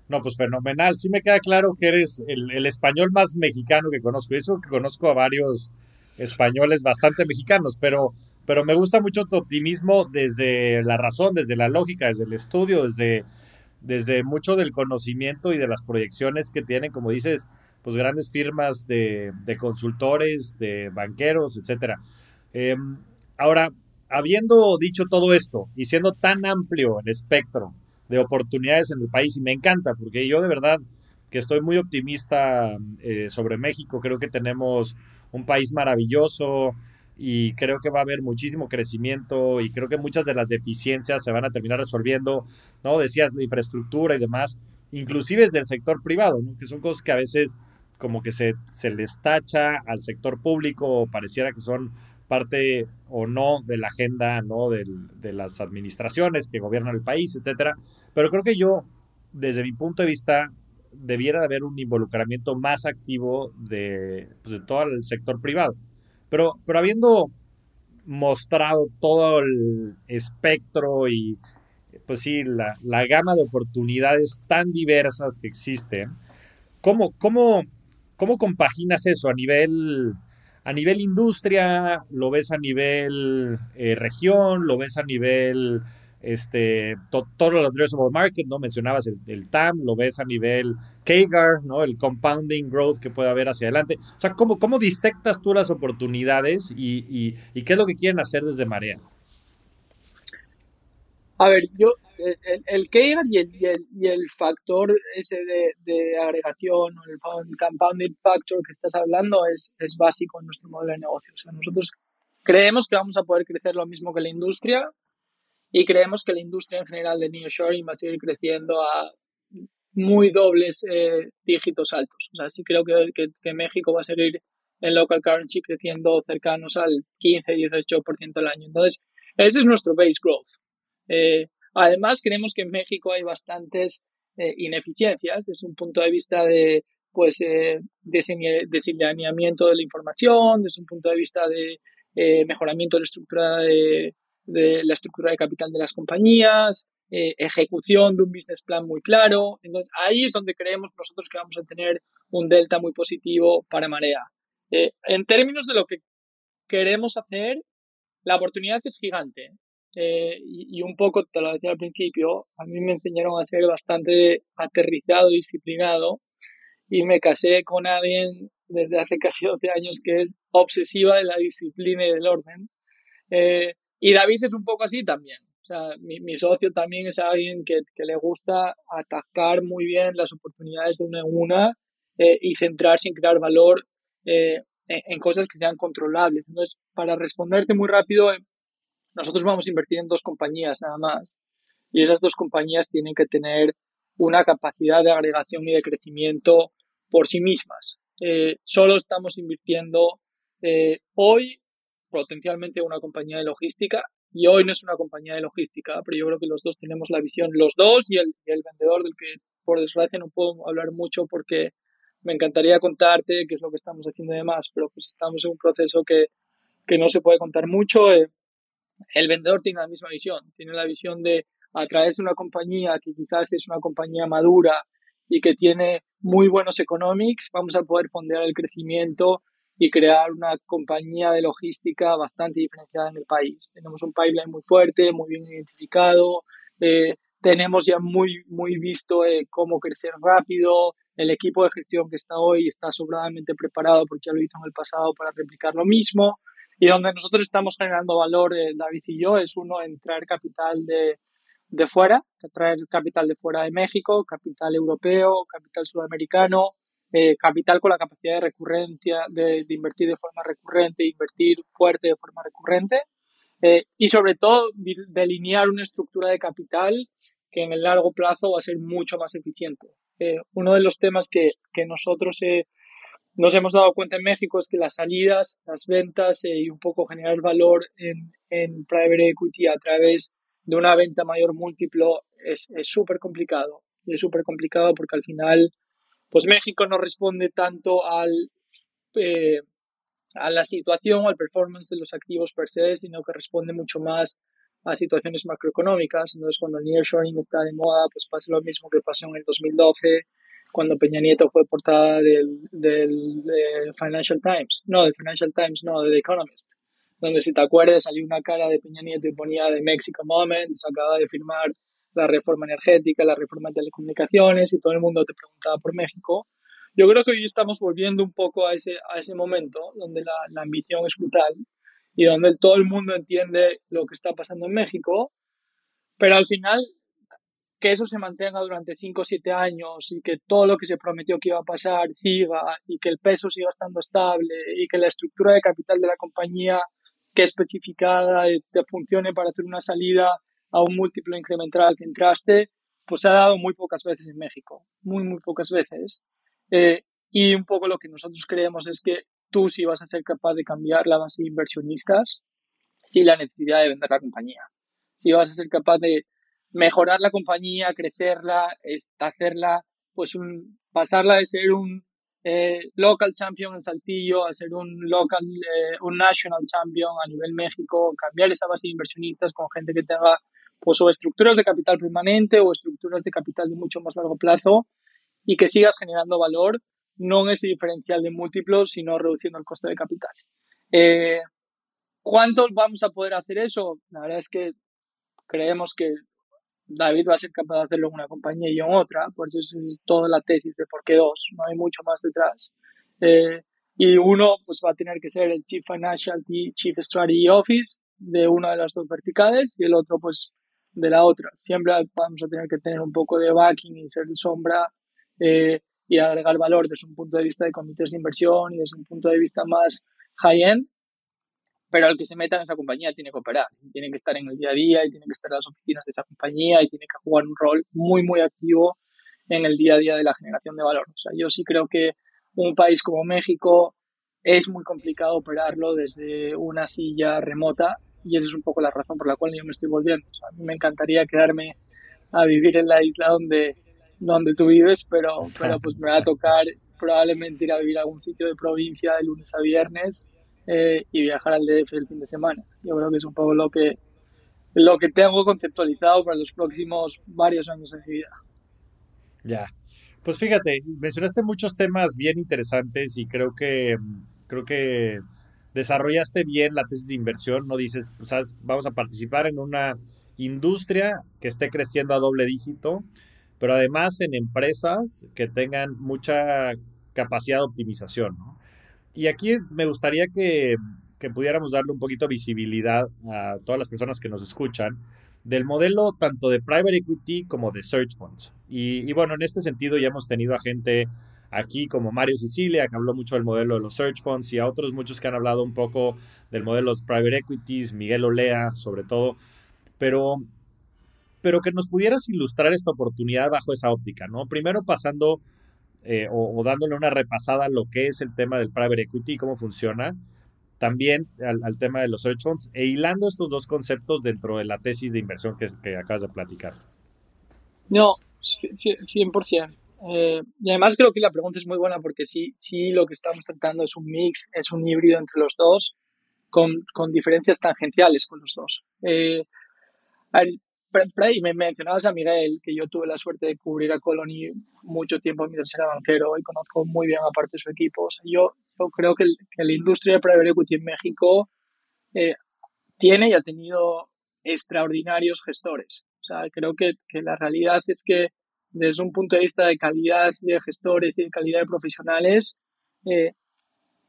No, pues fenomenal. Sí me queda claro que eres el, el español más mexicano que conozco. Eso que conozco a varios españoles bastante mexicanos, pero, pero me gusta mucho tu optimismo desde la razón, desde la lógica, desde el estudio, desde, desde mucho del conocimiento y de las proyecciones que tienen, como dices, pues grandes firmas de, consultores, de banqueros, etcétera. Em, ahora, habiendo dicho todo esto y siendo tan amplio el espectro de oportunidades en el país, y me encanta, porque yo de verdad que estoy muy optimista eh, sobre México, creo que tenemos un país maravilloso y creo que va a haber muchísimo crecimiento y creo que muchas de las deficiencias se van a terminar resolviendo, ¿no? Decías, la infraestructura y demás, inclusive del sector privado, ¿no? Que son cosas que a veces como que se, se les tacha al sector público o pareciera que son parte o no de la agenda, ¿no? de las administraciones que gobiernan el país, etcétera. Pero creo que yo, desde mi punto de vista, debiera haber un involucramiento más activo de, pues, de todo el sector privado. Pero, pero habiendo mostrado todo el espectro y, pues sí, la, la gama de oportunidades tan diversas que existen, ¿cómo, cómo, cómo compaginas eso a nivel, a nivel industria? ¿Lo ves a nivel eh, región? ¿Lo ves a nivel este, todos los addressable market, ¿no? Mencionabas el, TAM, lo ves a nivel KGAR, ¿no? El compounding growth que puede haber hacia adelante. O sea, ¿cómo, cómo disectas tú las oportunidades y, y, qué es lo que quieren hacer desde Marea? A ver, yo, el, el KGAR y el, y el, factor ese de, de agregación o el compounding factor que estás hablando es, es básico en nuestro modelo de negocio. O sea, nosotros creemos que vamos a poder crecer lo mismo que la industria y creemos que la industria en general de nearshoring va a seguir creciendo a muy dobles eh, dígitos altos. O sea, sí creo que, que, México va a seguir en local currency creciendo cercanos al 15-18% al año. Entonces, ese es nuestro base growth. Eh, además, creemos que en México hay bastantes eh, ineficiencias desde un punto de vista de pues eh, desenlineamiento de la información, desde un punto de vista de mejoramiento de la estructura de, de la estructura de capital de las compañías, eh, ejecución de un business plan muy claro. Entonces, ahí es donde creemos nosotros que vamos a tener un delta muy positivo para Marea. Eh, en términos de lo que queremos hacer, la oportunidad es gigante. eh, y, y, un poco, te lo decía al principio, a mí me enseñaron a ser bastante aterrizado, disciplinado, y me casé con alguien desde hace casi 12 años que es obsesiva de la disciplina y del orden. Eh, y David es un poco así también. O sea, mi, socio también es alguien que, que, le gusta atacar muy bien las oportunidades de una en una eh, y centrarse en crear valor eh, en, cosas que sean controlables. Entonces, para responderte muy rápido, nosotros vamos a invertir en dos compañías nada más. Y esas dos compañías tienen que tener una capacidad de agregación y de crecimiento por sí mismas. Eh, solo estamos invirtiendo eh, hoy potencialmente una compañía de logística y hoy no es una compañía de logística, pero yo creo que los dos tenemos la visión, los dos y el, y el vendedor del que por desgracia no puedo hablar mucho porque me encantaría contarte qué es lo que estamos haciendo y demás, pero pues estamos en un proceso que, que no se puede contar mucho. Eh, el vendedor tiene la misma visión, tiene la visión de a través de una compañía que quizás es una compañía madura y que tiene muy buenos economics, vamos a poder fondear el crecimiento y crear una compañía de logística bastante diferenciada en el país. Tenemos un pipeline muy fuerte, muy bien identificado, eh, tenemos ya muy, muy visto eh, cómo crecer rápido, el equipo de gestión que está hoy está sobradamente preparado porque ya lo hizo en el pasado para replicar lo mismo y donde nosotros estamos generando valor, eh, David y yo, es uno en traer capital de, de fuera, traer capital de fuera de México, capital europeo, capital sudamericano, eh, capital con la capacidad de recurrencia, de, de, invertir de forma recurrente, invertir fuerte de forma recurrente eh, y sobre todo delinear una estructura de capital que en el largo plazo va a ser mucho más eficiente. Eh, uno de los temas que, que nosotros eh, nos hemos dado cuenta en México es que las salidas, las ventas eh, y un poco generar valor en, en private equity a través de una venta mayor múltiplo es súper complicado. Es súper complicado porque al final, pues México no responde tanto al, eh, a la situación al performance de los activos per se, sino que responde mucho más a situaciones macroeconómicas. Entonces, cuando el nearshoring está de moda, pues pasa lo mismo que pasó en el 2012 cuando Peña Nieto fue portada del, del de Financial Times, no, del Financial Times, no, de The Economist, donde si te acuerdas salió una cara de Peña Nieto y ponía de Mexico Moments, acaba de firmar la reforma energética, la reforma de telecomunicaciones y todo el mundo te preguntaba por México. Yo creo que hoy estamos volviendo un poco a ese, a ese momento donde la, ambición es brutal y donde todo el mundo entiende lo que está pasando en México, pero al final que eso se mantenga durante 5 o 7 años y que todo lo que se prometió que iba a pasar siga y que el peso siga estando estable y que la estructura de capital de la compañía que especificada te funcione para hacer una salida a un múltiplo incremental que entraste, pues se ha dado muy pocas veces en México, muy, muy pocas veces. Eh, y un poco lo que nosotros creemos es que tú sí vas a ser capaz de cambiar la base de inversionistas sin la necesidad de vender la compañía. Si vas a ser capaz de mejorar la compañía, crecerla, hacerla, pues pasarla de ser un eh, local champion en Saltillo a ser un local, eh, un national champion a nivel México, cambiar esa base de inversionistas con gente que tenga pues o estructuras de capital permanente o estructuras de capital de mucho más largo plazo y que sigas generando valor, no en ese diferencial de múltiplos, sino reduciendo el coste de capital. Eh, ¿Cuántos vamos a poder hacer eso? La verdad es que creemos que David va a ser capaz de hacerlo en una compañía y en otra, por eso es, toda la tesis de por qué dos, no hay mucho más detrás. Eh, y uno pues va a tener que ser el Chief Financial y Chief Strategy Office de una de las dos verticales y el otro pues de la otra. Siempre vamos a tener que tener un poco de backing y ser sombra eh, y agregar valor desde un punto de vista de comités de inversión y desde un punto de vista más high-end, pero el que se meta en esa compañía tiene que operar, tiene que estar en el día a día y tiene que estar en las oficinas de esa compañía y tiene que jugar un rol muy, muy activo en el día a día de la generación de valor. O sea, yo sí creo que un país como México es muy complicado operarlo desde una silla remota y esa es un poco la razón por la cual yo me estoy volviendo. O sea, a mí me encantaría quedarme a vivir en la isla donde, donde tú vives, pero, pero pues me va a tocar probablemente ir a vivir a algún sitio de provincia de lunes a viernes eh, y viajar al DF el fin de semana. Yo creo que es un poco lo que, lo que tengo conceptualizado para los próximos varios años de mi vida. Ya. Pues fíjate, mencionaste muchos temas bien interesantes y creo que, creo que desarrollaste bien la tesis de inversión, no dices, sabes, vamos a participar en una industria que esté creciendo a doble dígito, pero además en empresas que tengan mucha capacidad de optimización. Y aquí me gustaría que, que pudiéramos darle un poquito de visibilidad a todas las personas que nos escuchan del modelo tanto de private equity como de search funds. Y, y, bueno, en este sentido ya hemos tenido a gente aquí como Mario Sicilia, que habló mucho del modelo de los search funds, y a otros muchos que han hablado un poco del modelo de private equities, Miguel Olea sobre todo, pero, pero que nos pudieras ilustrar esta oportunidad bajo esa óptica, ¿no? Primero pasando eh, o, o, dándole una repasada a lo que es el tema del private equity y cómo funciona, también al, tema de los search funds e hilando estos dos conceptos dentro de la tesis de inversión que, que acabas de platicar. No, 100%. Eh, y además creo que la pregunta es muy buena porque sí, sí lo que estamos tratando es un mix, es un híbrido entre los dos con, con diferencias tangenciales con los dos. Eh, y me mencionabas a Miguel, que yo tuve la suerte de cubrir a Colony mucho tiempo mientras era banquero y conozco muy bien aparte su equipo. yo, yo, creo que, la industria de private equity en México eh, tiene y ha tenido extraordinarios gestores. O sea, creo que, que, la realidad es que desde un punto de vista de calidad de gestores y de calidad de profesionales, eh,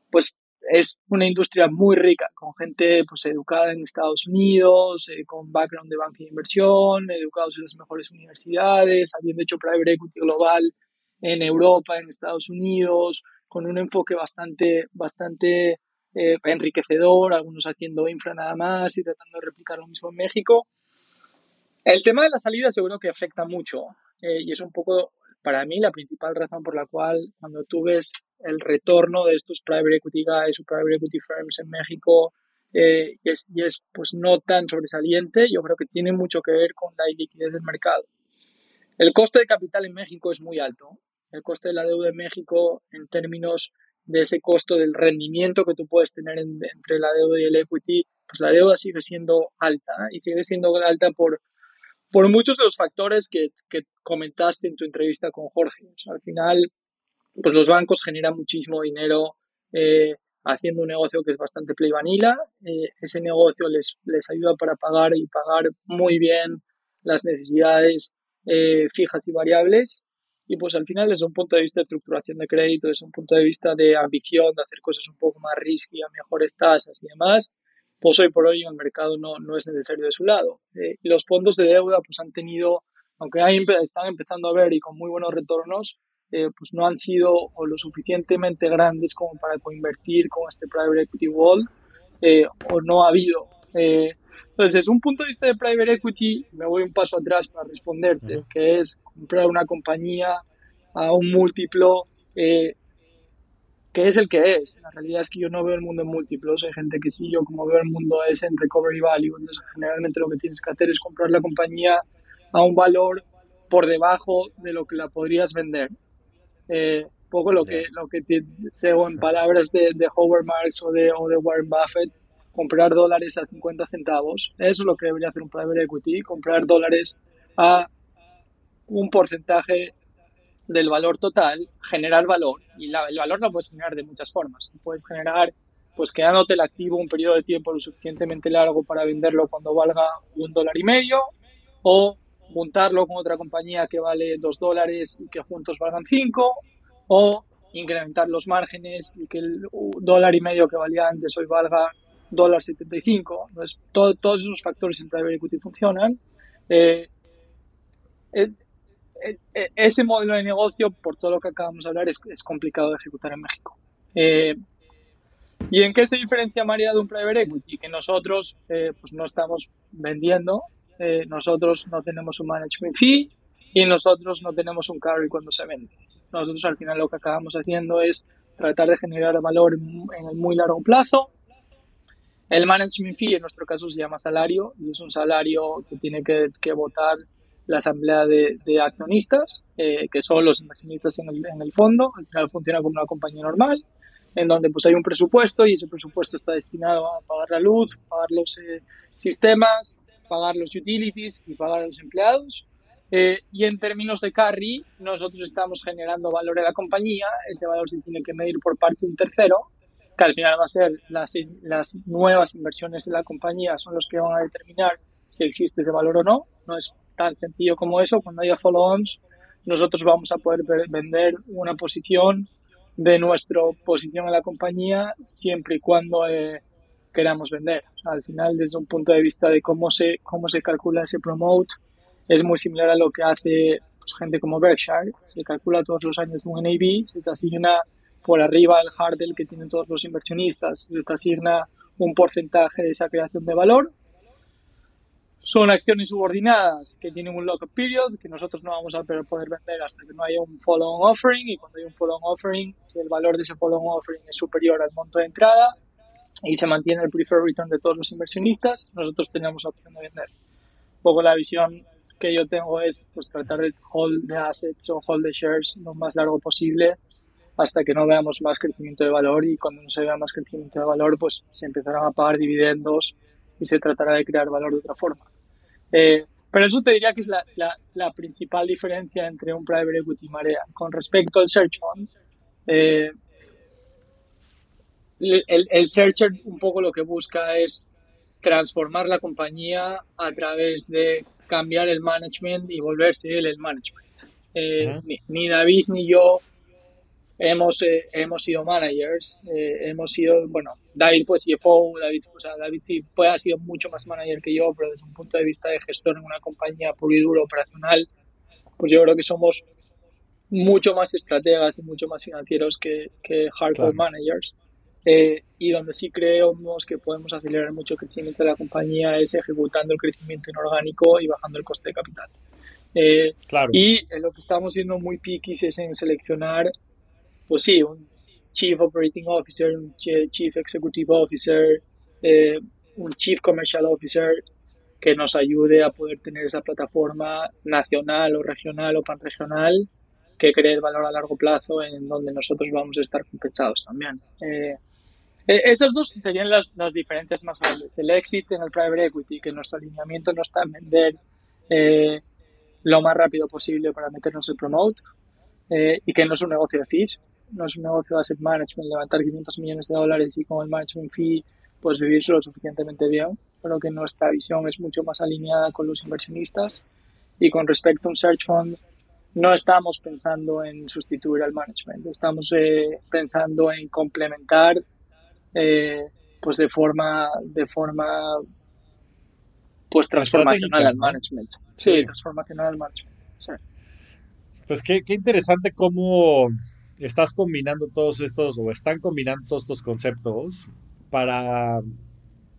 pues es una industria muy rica, con gente pues, educada en Estados Unidos, eh, con background de banca de inversión, educados en las mejores universidades, habiendo hecho private equity global en Europa, en Estados Unidos, con un enfoque bastante, bastante eh, enriquecedor, algunos haciendo infra nada más y tratando de replicar lo mismo en México. El tema de la salida seguro que afecta mucho eh, y es un poco para mí la principal razón por la cual cuando tú ves el retorno de estos private equity guys o private equity firms en México eh, y, es, y, es, pues no tan sobresaliente, yo creo que tiene mucho que ver con la liquidez del mercado. El coste de capital en México es muy alto. El coste de la deuda en México en términos de ese costo del rendimiento que tú puedes tener entre la deuda y el equity, pues la deuda sigue siendo alta y sigue siendo alta por, por muchos de los factores que, que comentaste en tu entrevista con Jorge. al final, pues los bancos generan muchísimo dinero eh, haciendo un negocio que es bastante play vanilla. Eh, ese negocio les, les ayuda para pagar y pagar muy bien las necesidades eh, fijas y variables. Y pues al final desde un punto de vista de estructuración de crédito, desde un punto de vista de ambición, de hacer cosas un poco más risky a mejores tasas y demás, pues hoy por hoy en el mercado no, no es necesario de su lado. y los fondos de deuda pues han tenido, aunque están empezando a ver y con muy buenos retornos, eh, pues no han sido o lo suficientemente grandes como para coinvertir con este private equity wall eh, o no ha habido. Eh, entonces, desde un punto de vista de private equity, me voy un paso atrás para responderte, que es comprar una compañía a un múltiplo que es el que es. La realidad es que yo no veo el mundo en múltiplos, hay gente que sí, yo como veo el mundo es en recovery value. Entonces, generalmente lo que tienes que hacer es comprar la compañía a un valor por debajo de lo que la podrías vender eh, poco lo que, lo que te, en palabras de, de, Howard Marks o de, o de Warren Buffett, comprar dólares a 50 centavos. Eso es lo que debería hacer un private equity, comprar dólares a un porcentaje del valor total, generar valor. Y la, el valor lo puedes generar de muchas formas. Puedes generar, pues quedándote el activo un periodo de tiempo lo suficientemente largo para venderlo cuando valga un dólar y medio, o juntarlo con otra compañía que vale 2 dólares y que juntos valgan 5, o incrementar los márgenes y que el dólar y medio que valía antes hoy valga dólar 75. Entonces, todos esos factores en private equity funcionan. Eh, eh, ese modelo de negocio, por todo lo que acabamos de hablar, es, es complicado de ejecutar en México. ¿Y en qué se diferencia María de un private equity? Que nosotros pues no estamos vendiendo, eh, nosotros no tenemos un management fee y nosotros no tenemos un carry cuando se vende. Nosotros al final lo que acabamos haciendo es tratar de generar valor en el muy largo plazo. El management fee en nuestro caso se llama salario y es un salario que tiene que, votar la asamblea de, accionistas, eh, que son los inversionistas en el, en el, fondo. Al final funciona como una compañía normal, en donde pues hay un presupuesto y ese presupuesto está destinado a pagar la luz, pagar los eh, sistemas, pagar los utilities y pagar a los empleados. Eh, y en términos de carry, nosotros estamos generando valor en la compañía, ese valor se tiene que medir por parte de un tercero, que al final va a ser las, las nuevas inversiones de la compañía son los que van a determinar si existe ese valor o no. No es tan sencillo como eso. Cuando haya follow-ons, nosotros vamos a poder vender una posición de nuestra posición en la compañía siempre y cuando eh, queramos vender. al final, desde un punto de vista de cómo se, cómo se calcula ese promote, es muy similar a lo que hace pues, gente como Berkshire. Se calcula todos los años un NAV, se te asigna por arriba el hurdle que tienen todos los inversionistas, se te asigna un porcentaje de esa creación de valor son acciones subordinadas que tienen un lock-up period que nosotros no vamos a poder vender hasta que no haya un follow-on offering y cuando hay un follow-on offering, si el valor de ese follow-on offering es superior al monto de entrada y se mantiene el preferred return de todos los inversionistas, nosotros tenemos opción de vender. Un poco la visión que yo tengo es pues tratar de hold de assets o hold de shares lo más largo posible hasta que no veamos más crecimiento de valor y cuando no se vea más crecimiento de valor pues se empezarán a pagar dividendos y se tratará de crear valor de otra forma. Eh, pero eso te diría que es la, la, principal diferencia entre un private equity y marea. Con respecto al search fund, eh, el, el, searcher un poco lo que busca es transformar la compañía a través de cambiar el management y volverse él el management. Eh, ni, David ni yo hemos, eh, hemos sido managers, eh, hemos sido, bueno, David fue CFO, David, o sea, David fue, ha sido mucho más manager que yo, pero desde un punto de vista de gestor en una compañía puro y duro operacional, pues yo creo que somos mucho más estrategas y mucho más financieros que, que hardcore managers. Eh, y donde sí creemos que podemos acelerar mucho el crecimiento de la compañía es ejecutando el crecimiento inorgánico y bajando el coste de capital. claro. Y lo que estamos siendo muy piquis es en seleccionar pues sí, un Chief Operating Officer, un Chief Executive Officer, eh, un Chief Commercial Officer que nos ayude a poder tener esa plataforma nacional o regional o panregional que cree el valor a largo plazo en donde nosotros vamos a estar compensados también. Eh, eh, esas dos serían las, las, diferencias más grandes. El exit en el private equity, que nuestro alineamiento no está en vender lo más rápido posible para meternos el promote y que no es un negocio de fees, no es un negocio de asset management, levantar 500 millones de dólares y con el management fee pues vivir lo suficientemente bien, pero que nuestra visión es mucho más alineada con los inversionistas. Y con respecto a un search fund no estamos pensando en sustituir al management, estamos eh, pensando en complementar eh, pues de forma de forma pues transformacional al management. Sí, transformacional al management. Pues qué, qué interesante cómo estás combinando todos estos, o están combinando todos estos conceptos para,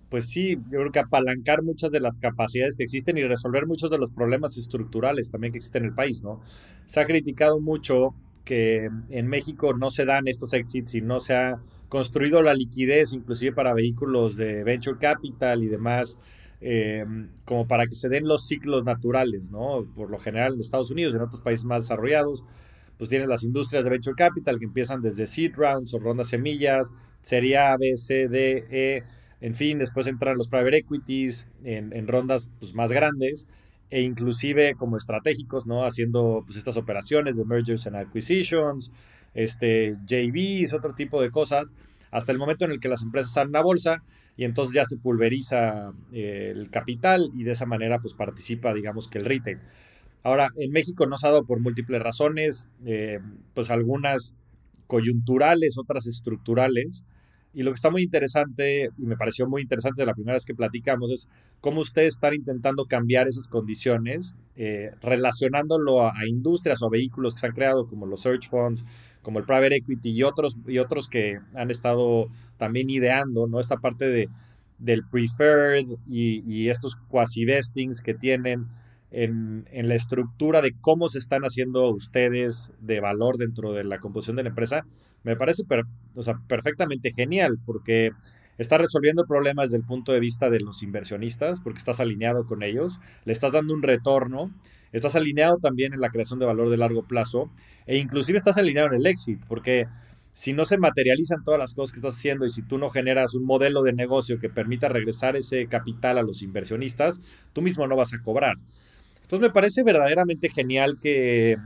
pues sí, yo creo que apalancar muchas de las capacidades que existen y resolver muchos de los problemas estructurales también que existen en el país, ¿no? Se ha criticado mucho que en México no se dan estos exits y no se ha construido la liquidez, inclusive para vehículos de venture capital y demás, eh, como para que se den los ciclos naturales, ¿no? Por lo general en Estados Unidos, en otros países más desarrollados, pues tienes las industrias de venture capital que empiezan desde seed rounds o rondas semillas, serie A, B, C, D, E, en fin, después entran los private equities en, rondas pues, más grandes e inclusive como estratégicos, ¿no? Haciendo pues, estas operaciones de mergers and acquisitions, este, JVs, otro tipo de cosas, hasta el momento en el que las empresas salen a bolsa y entonces ya se pulveriza eh, el capital y de esa manera pues participa, digamos que el retail. Ahora, en México no se ha dado por múltiples razones, eh, pues algunas coyunturales, otras estructurales. Y lo que está muy interesante, y me pareció muy interesante de la primera vez que platicamos, es cómo ustedes están intentando cambiar esas condiciones, eh, relacionándolo a, industrias o vehículos que se han creado, como los search funds, como el private equity y otros, y otros que han estado también ideando, ¿no? Esta parte de, del preferred y, estos quasi-vestings que tienen en, la estructura de cómo se están haciendo ustedes de valor dentro de la composición de la empresa, me parece perfectamente genial porque está resolviendo el problema desde el punto de vista de los inversionistas, porque estás alineado con ellos, le estás dando un retorno, estás alineado también en la creación de valor de largo plazo e inclusive estás alineado en el éxito, porque si no se materializan todas las cosas que estás haciendo y si tú no generas un modelo de negocio que permita regresar ese capital a los inversionistas, tú mismo no vas a cobrar. Entonces me parece verdaderamente genial que,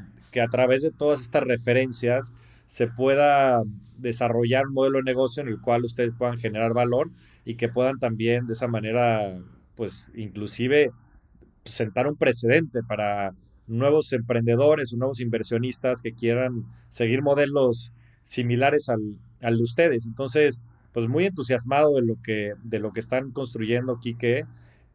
a través de todas estas referencias se pueda desarrollar un modelo de negocio en el cual ustedes puedan generar valor y que puedan también de esa manera, pues inclusive sentar un precedente para nuevos emprendedores o nuevos inversionistas que quieran seguir modelos similares al, al de ustedes. Entonces, pues muy entusiasmado de lo que, de lo que están construyendo, Quique,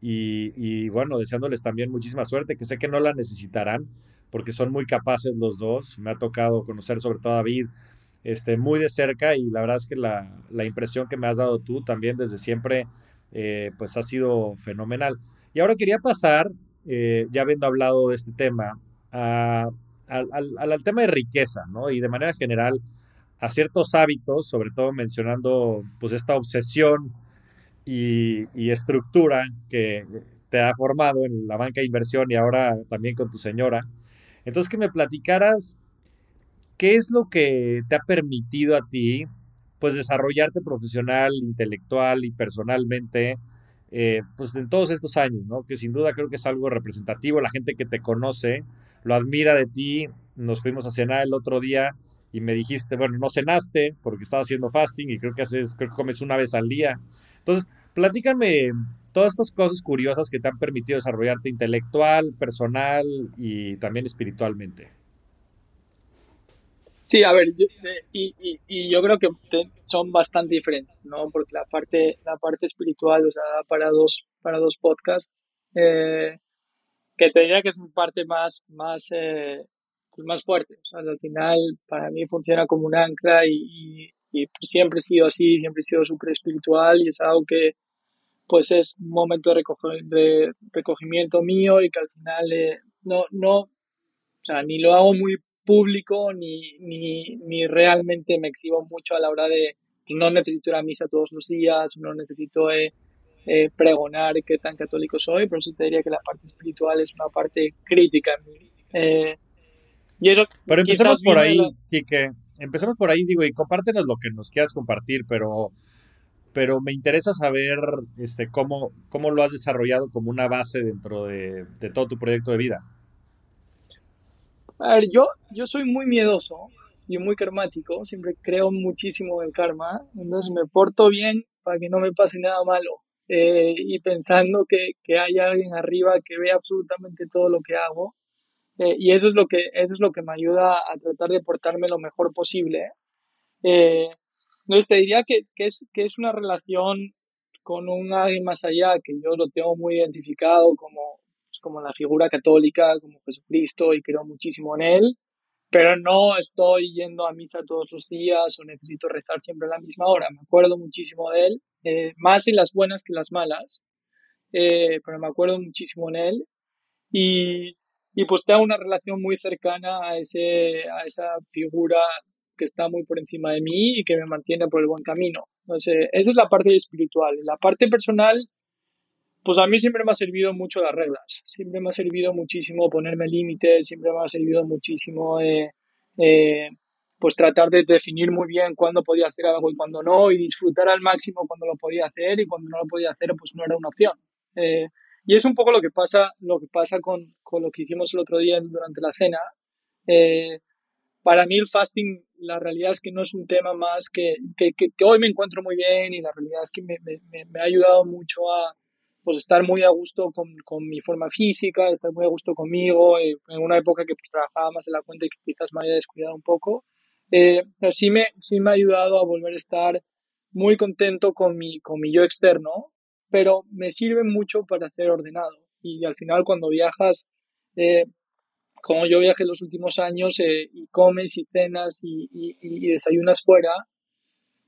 y, bueno, deseándoles también muchísima suerte, que sé que no la necesitarán, porque son muy capaces los dos. Me ha tocado conocer sobre todo a David este, muy de cerca y la verdad es que la, la impresión que me has dado tú también desde siempre, eh, pues ha sido fenomenal. Y ahora quería pasar, eh, ya habiendo hablado de este tema, a, al, al, tema de riqueza, ¿no? Y de manera general a ciertos hábitos, sobre todo mencionando pues esta obsesión y, y, estructura que te ha formado en la banca de inversión y ahora también con tu señora. Entonces que me platicaras qué es lo que te ha permitido a ti pues desarrollarte profesional, intelectual y personalmente eh, pues en todos estos años, ¿no? Que sin duda creo que es algo representativo, la gente que te conoce lo admira de ti, nos fuimos a cenar el otro día y me dijiste, bueno, no cenaste porque estaba haciendo fasting y creo que haces, creo que comes una vez al día. Entonces, platícame todas estas cosas curiosas que te han permitido desarrollarte intelectual, personal y también espiritualmente. Sí, a ver, yo, y, y, y, yo creo que son bastante diferentes, ¿no? Porque la parte, la parte espiritual, o sea, para dos, para dos podcasts, eh, que te diría que es mi parte más, más, eh, pues más fuerte. O sea, al final, para mí funciona como un ancla y, y, siempre he sido así, siempre he sido súper espiritual y es algo que, pues es un momento de, de recogimiento mío y que al final eh, no, no, o sea, ni lo hago muy público ni, ni, ni realmente me exhibo mucho a la hora de no necesito ir a misa todos los días, no necesito eh, eh, pregonar qué tan católico soy, pero sí te diría que la parte espiritual es una parte crítica en mí. Eh, y eso, pero empecemos por ahí, Kike. Empecemos por ahí, digo, y compártenos lo que nos quieras compartir, pero, pero me interesa saber este, cómo, cómo lo has desarrollado como una base dentro de, todo tu proyecto de vida. A ver, yo, yo soy muy miedoso y muy karmático, siempre creo muchísimo en karma, entonces me porto bien para que no me pase nada malo. Eh, y pensando que, que, hay alguien arriba que ve absolutamente todo lo que hago. Eh, y eso es, lo que, eso es lo que me ayuda a tratar de portarme lo mejor posible. Eh, entonces te diría que, que, es, que es una relación con un alguien más allá, que yo lo tengo muy identificado como, como la figura católica, como Jesucristo, y creo muchísimo en él, pero no estoy yendo a misa todos los días o necesito rezar siempre a la misma hora. Me acuerdo muchísimo de él, eh, más en las buenas que en las malas, eh, pero me acuerdo muchísimo en él. Y, y pues tengo una relación muy cercana a, ese, a esa figura que está muy por encima de mí y que me mantiene por el buen camino. Entonces, esa es la parte espiritual. La parte personal, pues a mí siempre me ha servido mucho las reglas, siempre me ha servido muchísimo ponerme límites, siempre me ha servido muchísimo eh, eh, pues tratar de definir muy bien cuándo podía hacer algo y cuándo no, y disfrutar al máximo cuando lo podía hacer y cuando no lo podía hacer pues no era una opción. Eh, y es un poco lo que pasa, lo que pasa con, con lo que hicimos el otro día durante la cena. Eh, para mí el fasting, la realidad es que no es un tema más que, que, que, hoy me encuentro muy bien y la realidad es que me, me, me ha ayudado mucho a, pues estar muy a gusto con, con, mi forma física, estar muy a gusto conmigo, eh, en una época que pues trabajaba más de la cuenta y que quizás me había descuidado un poco. Eh, pero sí me, sí me ha ayudado a volver a estar muy contento con mi, con mi yo externo, pero me sirve mucho para ser ordenado. Y al final cuando viajas, eh, como yo viajé los últimos años eh, y comes y cenas y, y, desayunas fuera,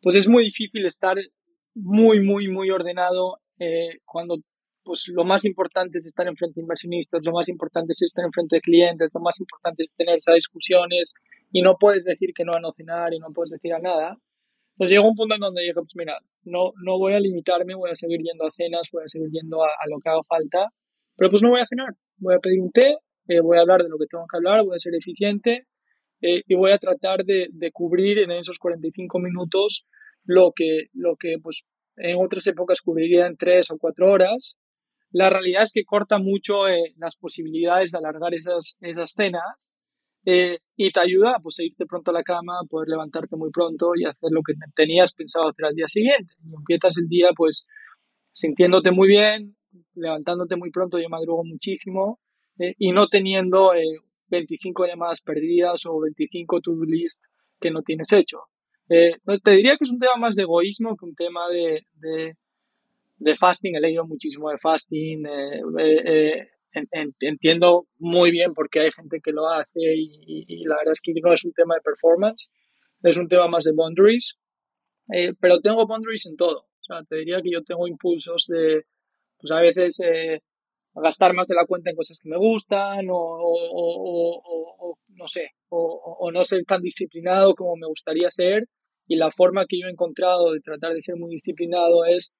pues es muy difícil estar muy, muy, muy ordenado eh, cuando pues lo más importante es estar enfrente de inversionistas, lo más importante es estar enfrente de clientes, lo más importante es tener esas discusiones y no puedes decir que no a no cenar y no puedes decir a nada. Pues llegó un punto en donde dije, pues mira, no, no voy a limitarme, voy a seguir yendo a cenas, voy a seguir yendo a, a lo que haga falta, pero pues no voy a cenar, voy a pedir un té, eh, voy a hablar de lo que tengo que hablar, voy a ser eficiente eh, y voy a tratar de, de, cubrir en esos 45 minutos lo que, lo que pues en otras épocas cubriría en tres o cuatro horas. La realidad es que corta mucho eh, las posibilidades de alargar esas, esas cenas eh, y te ayuda pues, a irte pronto a la cama, poder levantarte muy pronto y hacer lo que tenías pensado hacer al día siguiente. Y empiezas el día pues sintiéndote muy bien, levantándote muy pronto, yo madrugo muchísimo, eh, y no teniendo 25 eh, llamadas perdidas o 25 to-do list que no tienes hecho. entonces te diría que es un tema más de egoísmo que un tema de, de, fasting. He leído muchísimo de fasting entiendo muy bien por qué hay gente que lo hace y, la verdad es que no es un tema de performance, es un tema más de boundaries, eh, pero tengo boundaries en todo. O sea, te diría que yo tengo impulsos de, pues a veces, eh, gastar más de la cuenta en cosas que me gustan o, no sé, o, no ser tan disciplinado como me gustaría ser. Y la forma que yo he encontrado de tratar de ser muy disciplinado es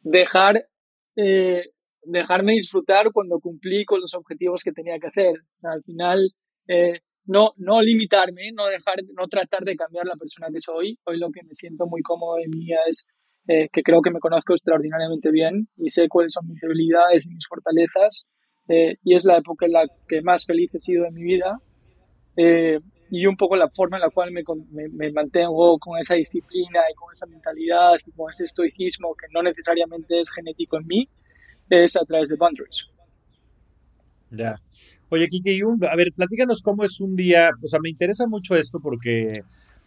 dejar eh, dejarme disfrutar cuando cumplí con los objetivos que tenía que hacer. Al final, eh, no, no limitarme, no dejar, no tratar de cambiar la persona que soy. Hoy lo que me siento muy cómodo de mí es eh, que creo que me conozco extraordinariamente bien y sé cuáles son mis debilidades y mis fortalezas. Eh, y es la época en la que más feliz he sido en mi vida. y un poco la forma en la cual me, me, me, mantengo con esa disciplina y con esa mentalidad y con ese estoicismo que no necesariamente es genético en mí, es a través de Boundaries. Ya. Oye, Kike, a ver, platícanos cómo es un día, o sea, me interesa mucho esto porque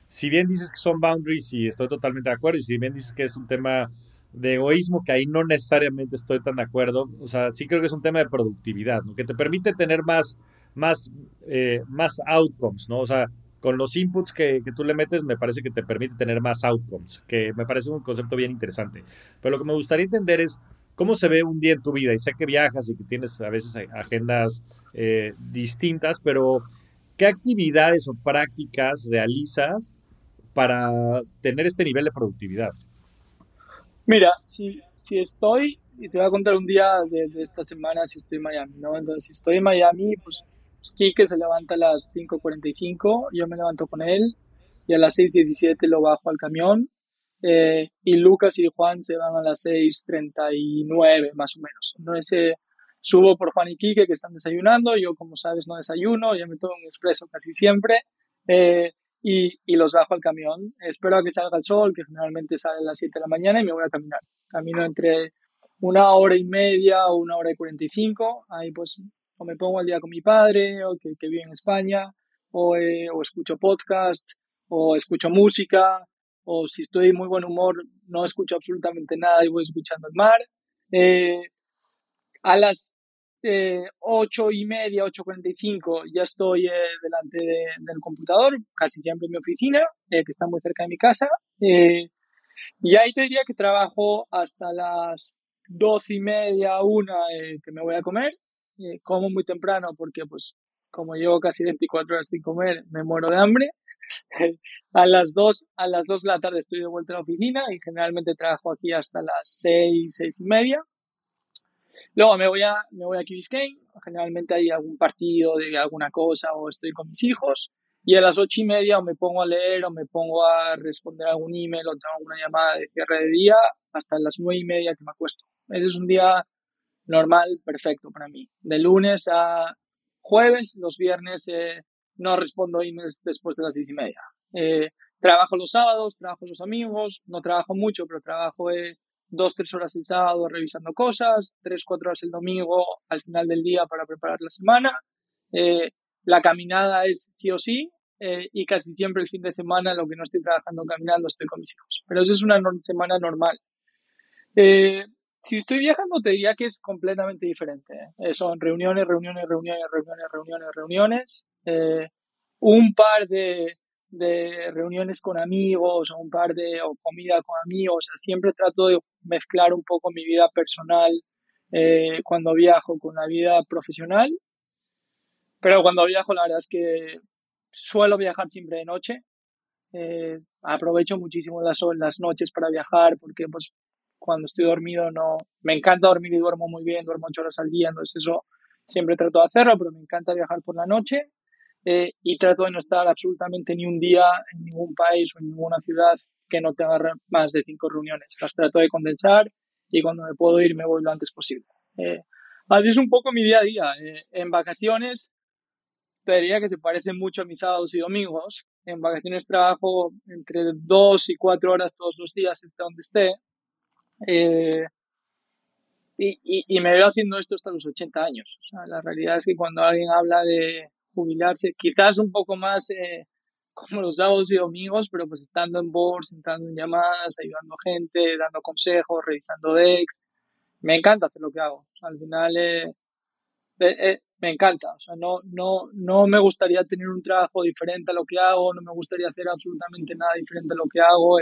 si bien dices que son boundaries y estoy totalmente de acuerdo, y si bien dices que es un tema de egoísmo, que ahí no necesariamente estoy tan de acuerdo, o sea, sí creo que es un tema de productividad, ¿no? Que te permite tener más, más, eh, más outcomes, ¿no? O sea, con los inputs que, que, tú le metes, me parece que te permite tener más outcomes, que me parece un concepto bien interesante. Pero lo que me gustaría entender es, ¿Cómo se ve un día en tu vida? Y sé que viajas y que tienes a veces agendas eh, distintas, pero ¿qué actividades o prácticas realizas para tener este nivel de productividad? Mira, si, si estoy, y te voy a contar un día de, esta semana si estoy en Miami, ¿no? Entonces, si estoy en Miami, pues, pues Kike se levanta a las 5.45, yo me levanto con él y a las 6.17 lo bajo al camión eh, y Lucas y Juan se van a las 6.39 más o menos. Entonces eh, subo por Juan y Quique que están desayunando, yo como sabes no desayuno, ya me tomo un expreso casi siempre eh, y, y, los bajo al camión. Espero a que salga el sol, que generalmente sale a las 7 de la mañana y me voy a caminar. Camino entre una hora y media o una hora y 45, ahí pues o me pongo al día con mi padre o que, que vive en España o, o escucho podcast o escucho música o si estoy en muy buen humor no escucho absolutamente nada y voy escuchando el mar. Eh, a las eh, ocho y media, 8.45 ya estoy eh, delante del computador, casi siempre en mi oficina, que está muy cerca de mi casa. y ahí te diría que trabajo hasta las doce y media, una, que me voy a comer. como muy temprano porque pues como llevo casi 24 horas sin comer, me muero de hambre. a las 2, a las 2 de la tarde estoy de vuelta a la oficina y generalmente trabajo aquí hasta las 6, 6 y media. Luego me voy a, me voy a Key Biscayne, generalmente hay algún partido de alguna cosa o estoy con mis hijos. Y a las ocho y media o me pongo a leer o me pongo a responder algún email o tengo alguna llamada de cierre de día hasta las nueve y media que me acuesto. Ese es un día normal, perfecto para mí. De lunes a jueves, los viernes eh, no respondo emails después de las seis y media. Eh, trabajo los sábados, trabajo los amigos, no trabajo mucho, pero trabajo eh, dos, tres horas el sábado revisando cosas, tres, cuatro horas el domingo al final del día para preparar la semana. Eh, la caminada es sí o sí, y casi siempre el fin de semana, lo que no estoy trabajando caminando, estoy con mis hijos. Pero eso es una semana normal. Si estoy viajando, te diría que es completamente diferente. son reuniones, reuniones, reuniones, reuniones, reuniones, reuniones. Eh, un par de, de, reuniones con amigos o un par de o comida con amigos. siempre trato de mezclar un poco mi vida personal eh, cuando viajo con la vida profesional. Pero cuando viajo, la verdad es que suelo viajar siempre de noche. Eh, aprovecho muchísimo las, las noches para viajar porque pues cuando estoy dormido no me encanta dormir y duermo muy bien, duermo ocho horas al día, entonces eso siempre trato de hacerlo, pero me encanta viajar por la noche eh, y trato de no estar absolutamente ni un día en ningún país o en ninguna ciudad que no tenga más de cinco reuniones. Las trato de condensar y cuando me puedo ir me voy lo antes posible. Eh, así es un poco mi día a día. Eh, en vacaciones te diría que se parece mucho a mis sábados y domingos. En vacaciones trabajo entre dos y cuatro horas todos los días, esté donde esté. Eh, y, y, me veo haciendo esto hasta los 80 años. O sea, la realidad es que cuando alguien habla de jubilarse, quizás un poco más eh, como los sábados y domingos, pero pues estando en boards, entrando en llamadas, ayudando a gente, dando consejos, revisando decks. Me encanta hacer lo que hago. al final eh, eh, me encanta. O sea, no, no, no me gustaría tener un trabajo diferente a lo que hago, no me gustaría hacer absolutamente nada diferente a lo que hago.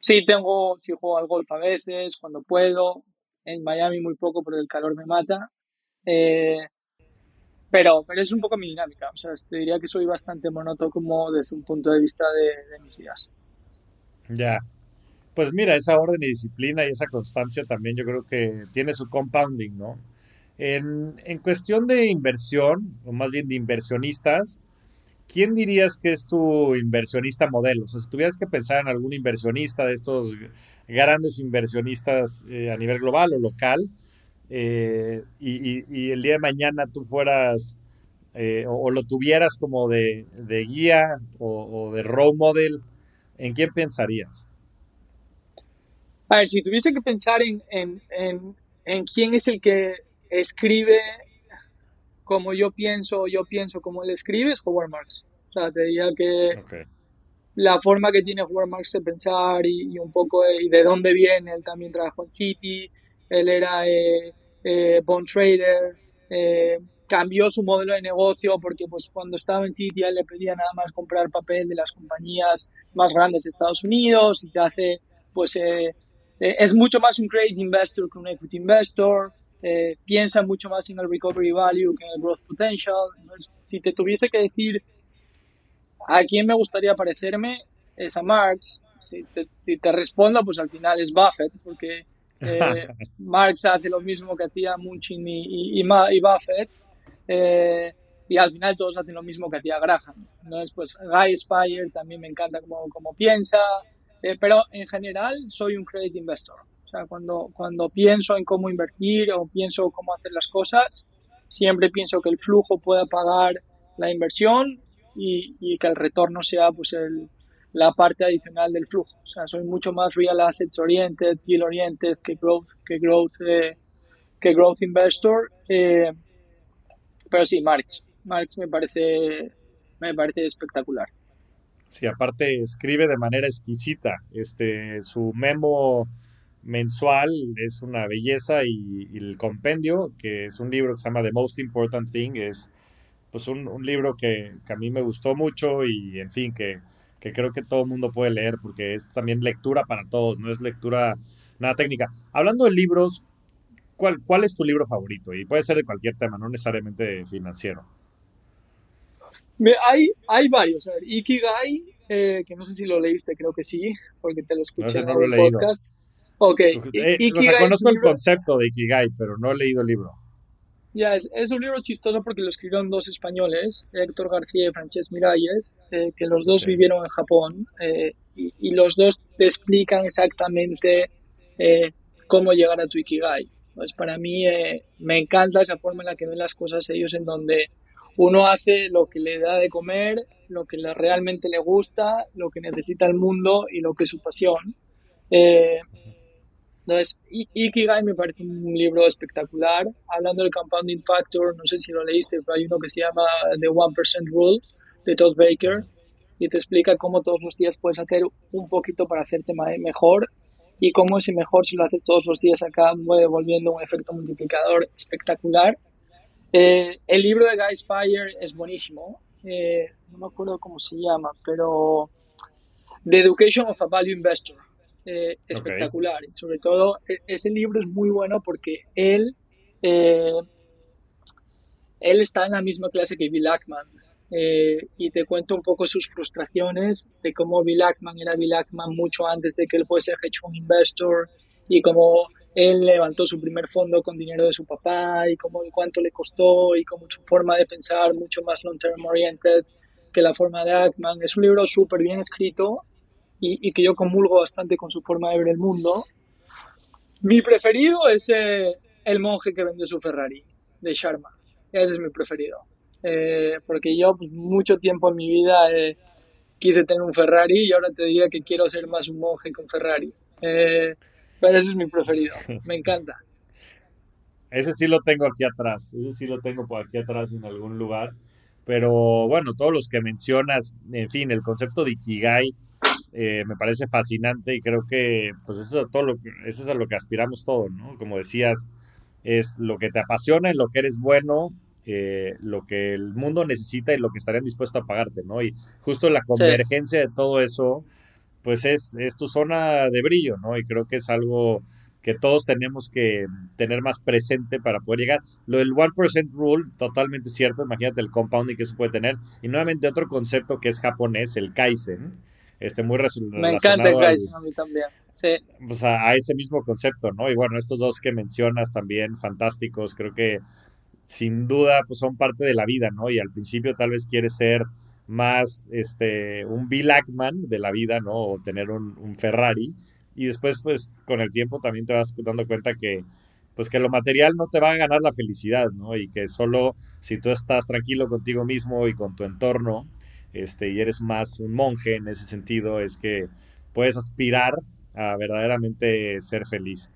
Sí tengo, sí juego al golf a veces, cuando puedo. En Miami muy poco porque el calor me mata. Eh, pero, pero es un poco mi dinámica. O sea, te diría que soy bastante monótono desde un punto de vista de, mis días. Ya. Pues mira, esa orden y disciplina y esa constancia también yo creo que tiene su compounding, ¿no? En, en cuestión de inversión, o más bien de inversionistas, ¿quién dirías que es tu inversionista modelo? O sea, si tuvieras que pensar en algún inversionista de estos grandes inversionistas eh, a nivel global o local, eh, y, el día de mañana tú fueras eh, o, lo tuvieras como de, guía o, de role model, ¿en quién pensarías? A ver, si tuviese que pensar en, en, quién es el que escribe como yo pienso, yo pienso como él escribe, es Howard Marks. O sea, te diría que la forma que tiene Howard Marks de pensar y, un poco de, de, dónde viene, él también trabajó en City, él era eh, eh, bond trader, eh, cambió su modelo de negocio porque pues cuando estaba en City le pedía nada más comprar papel de las compañías más grandes de Estados Unidos y te hace pues eh, es mucho más un credit investor que un equity investor piensa mucho más en el recovery value que en el growth potential si te tuviese que decir a quién me gustaría parecerme es a Marx si te, si te respondo pues al final es Buffett porque eh, Marx hace lo mismo que hacía Munchin y, y, y Buffett. Eh, y al final todos hacen lo mismo que hacía Graham. ¿no? Pues Guy Spire también me encanta como, como piensa, eh, pero en general soy un credit investor. O sea, cuando, cuando pienso en cómo invertir o pienso cómo hacer las cosas, siempre pienso que el flujo pueda pagar la inversión y, y que el retorno sea pues el, la parte adicional del flujo. O sea, soy mucho más real assets oriented, yield oriented que growth, que growth, eh, que growth investor. Eh, pero sí, Marx. Marx me parece, me parece espectacular. Sí, aparte escribe de manera exquisita. Este, su memo mensual es una belleza y, el compendio, que es un libro que se llama The Most Important Thing, es pues un, un libro que, que, a mí me gustó mucho y en fin, que que creo que todo el mundo puede leer porque es también lectura para todos, no es lectura nada técnica. Hablando de libros, ¿cuál, cuál es tu libro favorito? Y puede ser de cualquier tema, no necesariamente financiero. Hay, hay varios. A ver, Ikigai, eh, que no sé si lo leíste, creo que sí, porque te lo escuché en el podcast. Ok. Eh, conozco el concepto de Ikigai, pero no he leído el libro. Ya, es, es, un libro chistoso porque lo escribieron dos españoles, Héctor García y Francesc Miralles, eh, que los dos vivieron en Japón eh, y, los dos te explican exactamente eh, cómo llegar a tu Ikigai. Pues para mí me encanta esa forma en la que ven las cosas ellos, en donde uno hace lo que le da de comer, lo que le, realmente le gusta, lo que necesita el mundo y lo que es su pasión. Entonces, Ikigai me parece un libro espectacular. Hablando del Compounding Factor, no sé si lo leíste, pero hay uno que se llama The One Percent Rule de Todd Baker y te explica cómo todos los días puedes hacer un poquito para hacerte mejor y cómo ese mejor si lo haces todos los días acá devolviendo un efecto multiplicador espectacular. Eh, el libro de Guy Spire es buenísimo. Eh, no me acuerdo cómo se llama, pero The Education of a Value Investor eh, espectacular. Sobre todo, e, ese libro es muy bueno porque él, eh, él está en la misma clase que Bill Ackman. Eh, y te cuento un poco sus frustraciones de cómo Bill Ackman era Bill Ackman mucho antes de que él fuese hedge fund investor y cómo él levantó su primer fondo con dinero de su papá y cómo y cuánto le costó y cómo su forma de pensar mucho más long term oriented que la forma de Ackman. Es un libro súper bien escrito y, que yo comulgo bastante con su forma de ver el mundo. Mi preferido es eh, El monje que vende su Ferrari, de Sharma. Ese es mi preferido. eh, porque yo pues, mucho tiempo en mi vida eh, quise tener un Ferrari y ahora te diría que quiero ser más un monje con Ferrari. Eh, pero ese es mi preferido, me encanta. Ese sí lo tengo aquí atrás, ese sí lo tengo por aquí atrás en algún lugar. Pero bueno, todos los que mencionas, en fin, el concepto de Ikigai me parece fascinante y creo que pues eso, todo lo, eso es a lo que aspiramos todos, ¿no? Como decías, es lo que te apasiona, en lo que eres bueno eh, lo que el mundo necesita y lo que estarían dispuestos a pagarte, ¿no? Y justo la convergencia de todo eso, pues es, es tu zona de brillo, ¿no? Y creo que es algo que todos tenemos que tener más presente para poder llegar. Lo del 1% rule, totalmente cierto, imagínate el compounding que se puede tener. Y nuevamente otro concepto que es japonés, el kaizen, este muy relacionado Me encanta el kaizen a mí también. Sí. Pues a, a, ese mismo concepto, ¿no? Y bueno, estos dos que mencionas también, fantásticos, creo que sin duda pues son parte de la vida, ¿no? Y al principio tal vez quieres ser más este, un Bill Ackman de la vida, ¿no? O tener un, Ferrari. Y después pues con el tiempo también te vas dando cuenta que pues que lo material no te va a ganar la felicidad, ¿no? Y que solo si tú estás tranquilo contigo mismo y con tu entorno, este, y eres más un monje en ese sentido, es que puedes aspirar a verdaderamente ser feliz.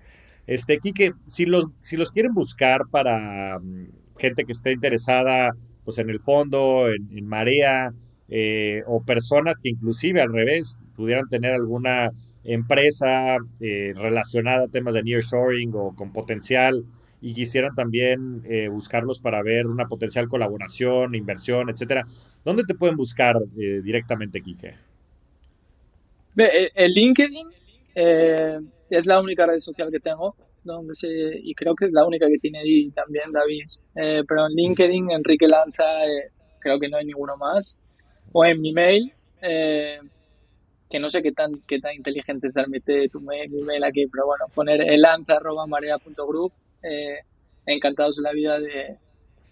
Este, Quique, si los, si los quieren buscar para mm, gente que esté interesada pues en el fondo, en, Marea, eh, o personas que inclusive al revés pudieran tener alguna empresa eh, relacionada a temas de nearshoring o con potencial y quisieran también eh, buscarlos para ver una potencial colaboración, inversión, etcétera. ¿Dónde te pueden buscar directamente, Quique? El LinkedIn es la única red social que tengo donde se, y creo que es la única que tiene también David. Eh, pero en LinkedIn, Enrique Lanza, eh, creo que no hay ninguno más. O en mi mail, eh, que no sé qué tan, qué tan inteligente es darme tu mail, mi mail aquí, pero bueno, poner elanza.marea.group. Eh, encantados de la vida de,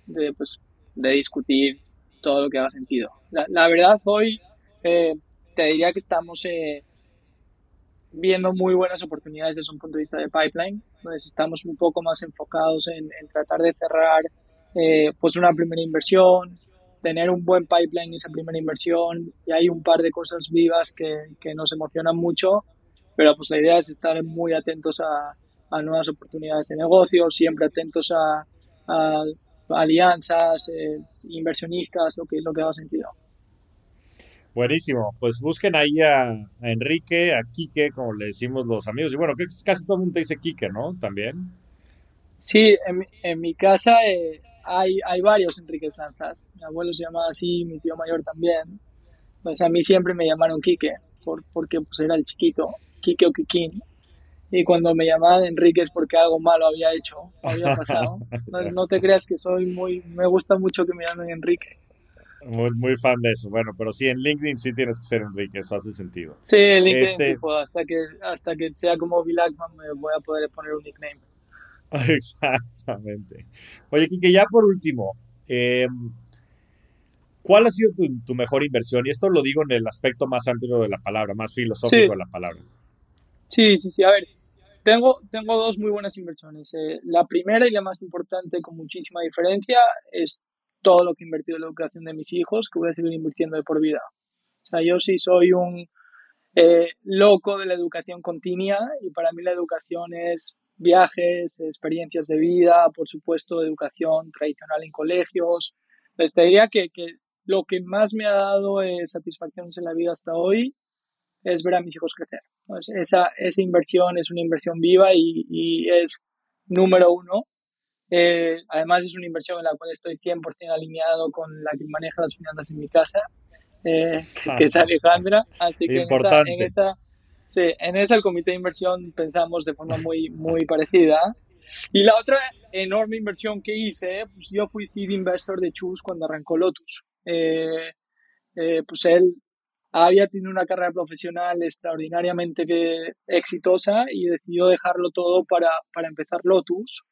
de, pues, de discutir todo lo que haga sentido. La, la verdad, hoy te diría que estamos viendo muy buenas oportunidades desde un punto de vista de pipeline. Entonces estamos un poco más enfocados en, tratar de cerrar eh, pues una primera inversión, tener un buen pipeline en esa primera inversión y hay un par de cosas vivas que, que nos emocionan mucho, pero pues la idea es estar muy atentos a, a nuevas oportunidades de negocio, siempre atentos a, a alianzas, eh, inversionistas, lo que, lo que haga sentido. Buenísimo, pues busquen ahí a, Enrique, a Quique, como le decimos los amigos. Y bueno, que casi todo el mundo dice Quique, ¿no? También. Sí, en, en mi casa eh, hay, hay varios Enrique Lanzas. Mi abuelo se llamaba así, mi tío mayor también. Pues a mí siempre me llamaron Quique, por, porque pues era el chiquito, Quique o Quiquín. Y cuando me llamaban Enrique es porque algo malo había hecho, había pasado. No, no te creas que soy muy, me gusta mucho que me llamen Enrique. Muy, muy fan de eso. Bueno, pero sí, en LinkedIn sí tienes que ser Enrique, eso hace sentido. Sí, en LinkedIn este sí puedo. Hasta que, hasta que sea como Bill me voy a poder poner un nickname. Exactamente. Oye, Kike, ya por último, eh, ¿cuál ha sido tu, mejor inversión? Y esto lo digo en el aspecto más amplio de la palabra, más filosófico de la palabra. Sí, sí, sí. A ver, tengo, tengo dos muy buenas inversiones. Eh, la primera y la más importante, con muchísima diferencia, es todo lo que he invertido en la educación de mis hijos, que voy a seguir invirtiendo de por vida. O sea, yo sí soy un eh, loco de la educación continua y para mí la educación es viajes, experiencias de vida, por supuesto, educación tradicional en colegios. Les te diría que, que lo que más me ha dado eh, satisfacciones en la vida hasta hoy es ver a mis hijos crecer. esa, esa inversión es una inversión viva y, y es número uno eh, además es una inversión en la cual estoy 100% alineado con la que maneja las finanzas en mi casa, eh, que, es Alejandra. Así que Importante. en esa, sí, en esa el comité de inversión pensamos de forma muy, muy parecida. Y la otra enorme inversión que hice, pues yo fui seed investor de Chus cuando arrancó Lotus. Eh, pues él había tenido una carrera profesional extraordinariamente exitosa y decidió dejarlo todo para, para empezar Lotus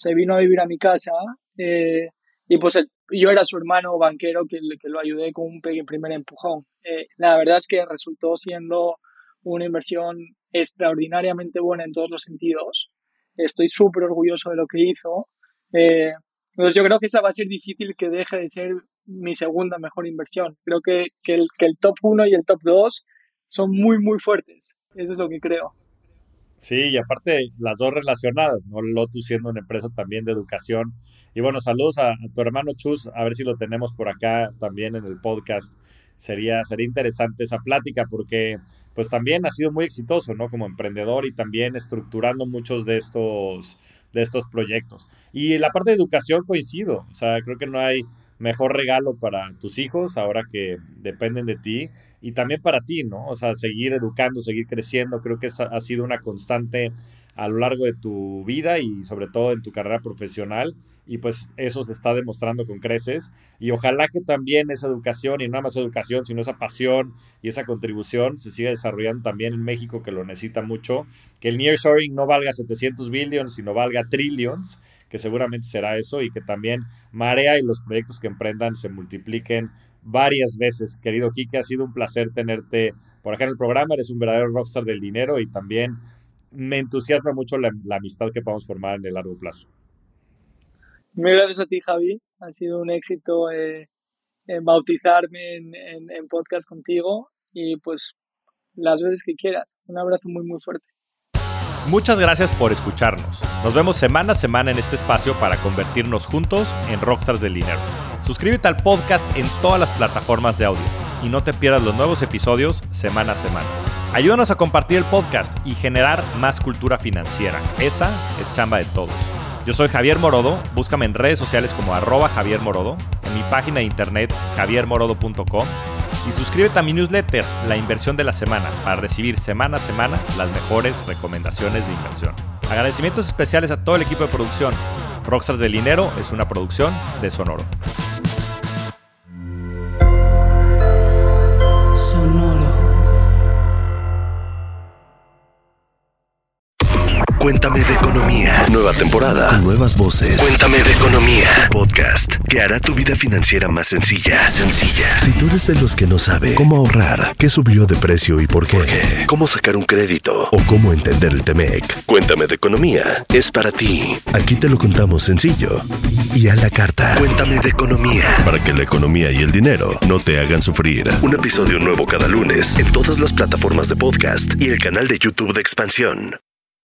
se vino a vivir a mi casa eh, y pues yo era su hermano banquero que, que lo ayudé con un primer empujón. Eh, la verdad es que resultó siendo una inversión extraordinariamente buena en todos los sentidos. Estoy súper orgulloso de lo que hizo. Eh, Entonces yo creo que esa va a ser difícil que deje de ser mi segunda mejor inversión. Creo que, que, el, que el top 1 y el top 2 son muy, muy fuertes. Eso es lo que creo. Sí, y aparte las dos relacionadas, ¿no? Lotus siendo una empresa también de educación. Y bueno, saludos a, tu hermano Chus, a ver si lo tenemos por acá también en el podcast. Sería, sería interesante esa plática porque pues también ha sido muy exitoso, ¿no? Como emprendedor y también estructurando muchos de estos, de estos proyectos. Y la parte de educación coincido, o sea, creo que no hay mejor regalo para tus hijos ahora que dependen de ti y también para ti, ¿no? O sea, seguir educando, seguir creciendo, creo que ha sido una constante a lo largo de tu vida y sobre todo en tu carrera profesional y pues eso se está demostrando con creces y ojalá que también esa educación y no más educación sino esa pasión y esa contribución se siga desarrollando también en México que lo necesita mucho que el nearshoring no valga 700 billions sino valga trillions que seguramente será eso y que también Marea y los proyectos que emprendan se multipliquen varias veces. Querido Kike, ha sido un placer tenerte por acá en el programa, eres un verdadero rockstar del dinero y también me entusiasma mucho la, amistad que podemos formar en el largo plazo. Muy gracias a ti, Javi. Ha sido un éxito eh, bautizarme en, en podcast contigo y pues las veces que quieras. Un abrazo muy, muy fuerte. Muchas gracias por escucharnos. Nos vemos semana a semana en este espacio para convertirnos juntos en rockstars del dinero. Suscríbete al podcast en todas las plataformas de audio y no te pierdas los nuevos episodios semana a semana. Ayúdanos a compartir el podcast y generar más cultura financiera. Esa es chamba de todos. Yo soy Javier Morodo, búscame en redes sociales como arroba Javier Morodo, en mi página de internet javiermorodo.com y suscríbete a mi newsletter, La Inversión de la Semana, para recibir semana a semana las mejores recomendaciones de inversión. Agradecimientos especiales a todo el equipo de producción. Rockstars del Dinero es una producción de Sonoro. Cuéntame de economía. Nueva temporada. Nuevas voces. Cuéntame de economía. podcast que hará tu vida financiera más sencilla. Sencilla. Si tú eres de los que no sabe cómo ahorrar, qué subió de precio y por qué, cómo sacar un crédito o cómo entender el Temec, Cuéntame de economía es para ti. Aquí te lo contamos sencillo y a la carta. Cuéntame de economía para que la economía y el dinero no te hagan sufrir. Un episodio nuevo cada lunes en todas las plataformas de podcast y el canal de YouTube de Expansión.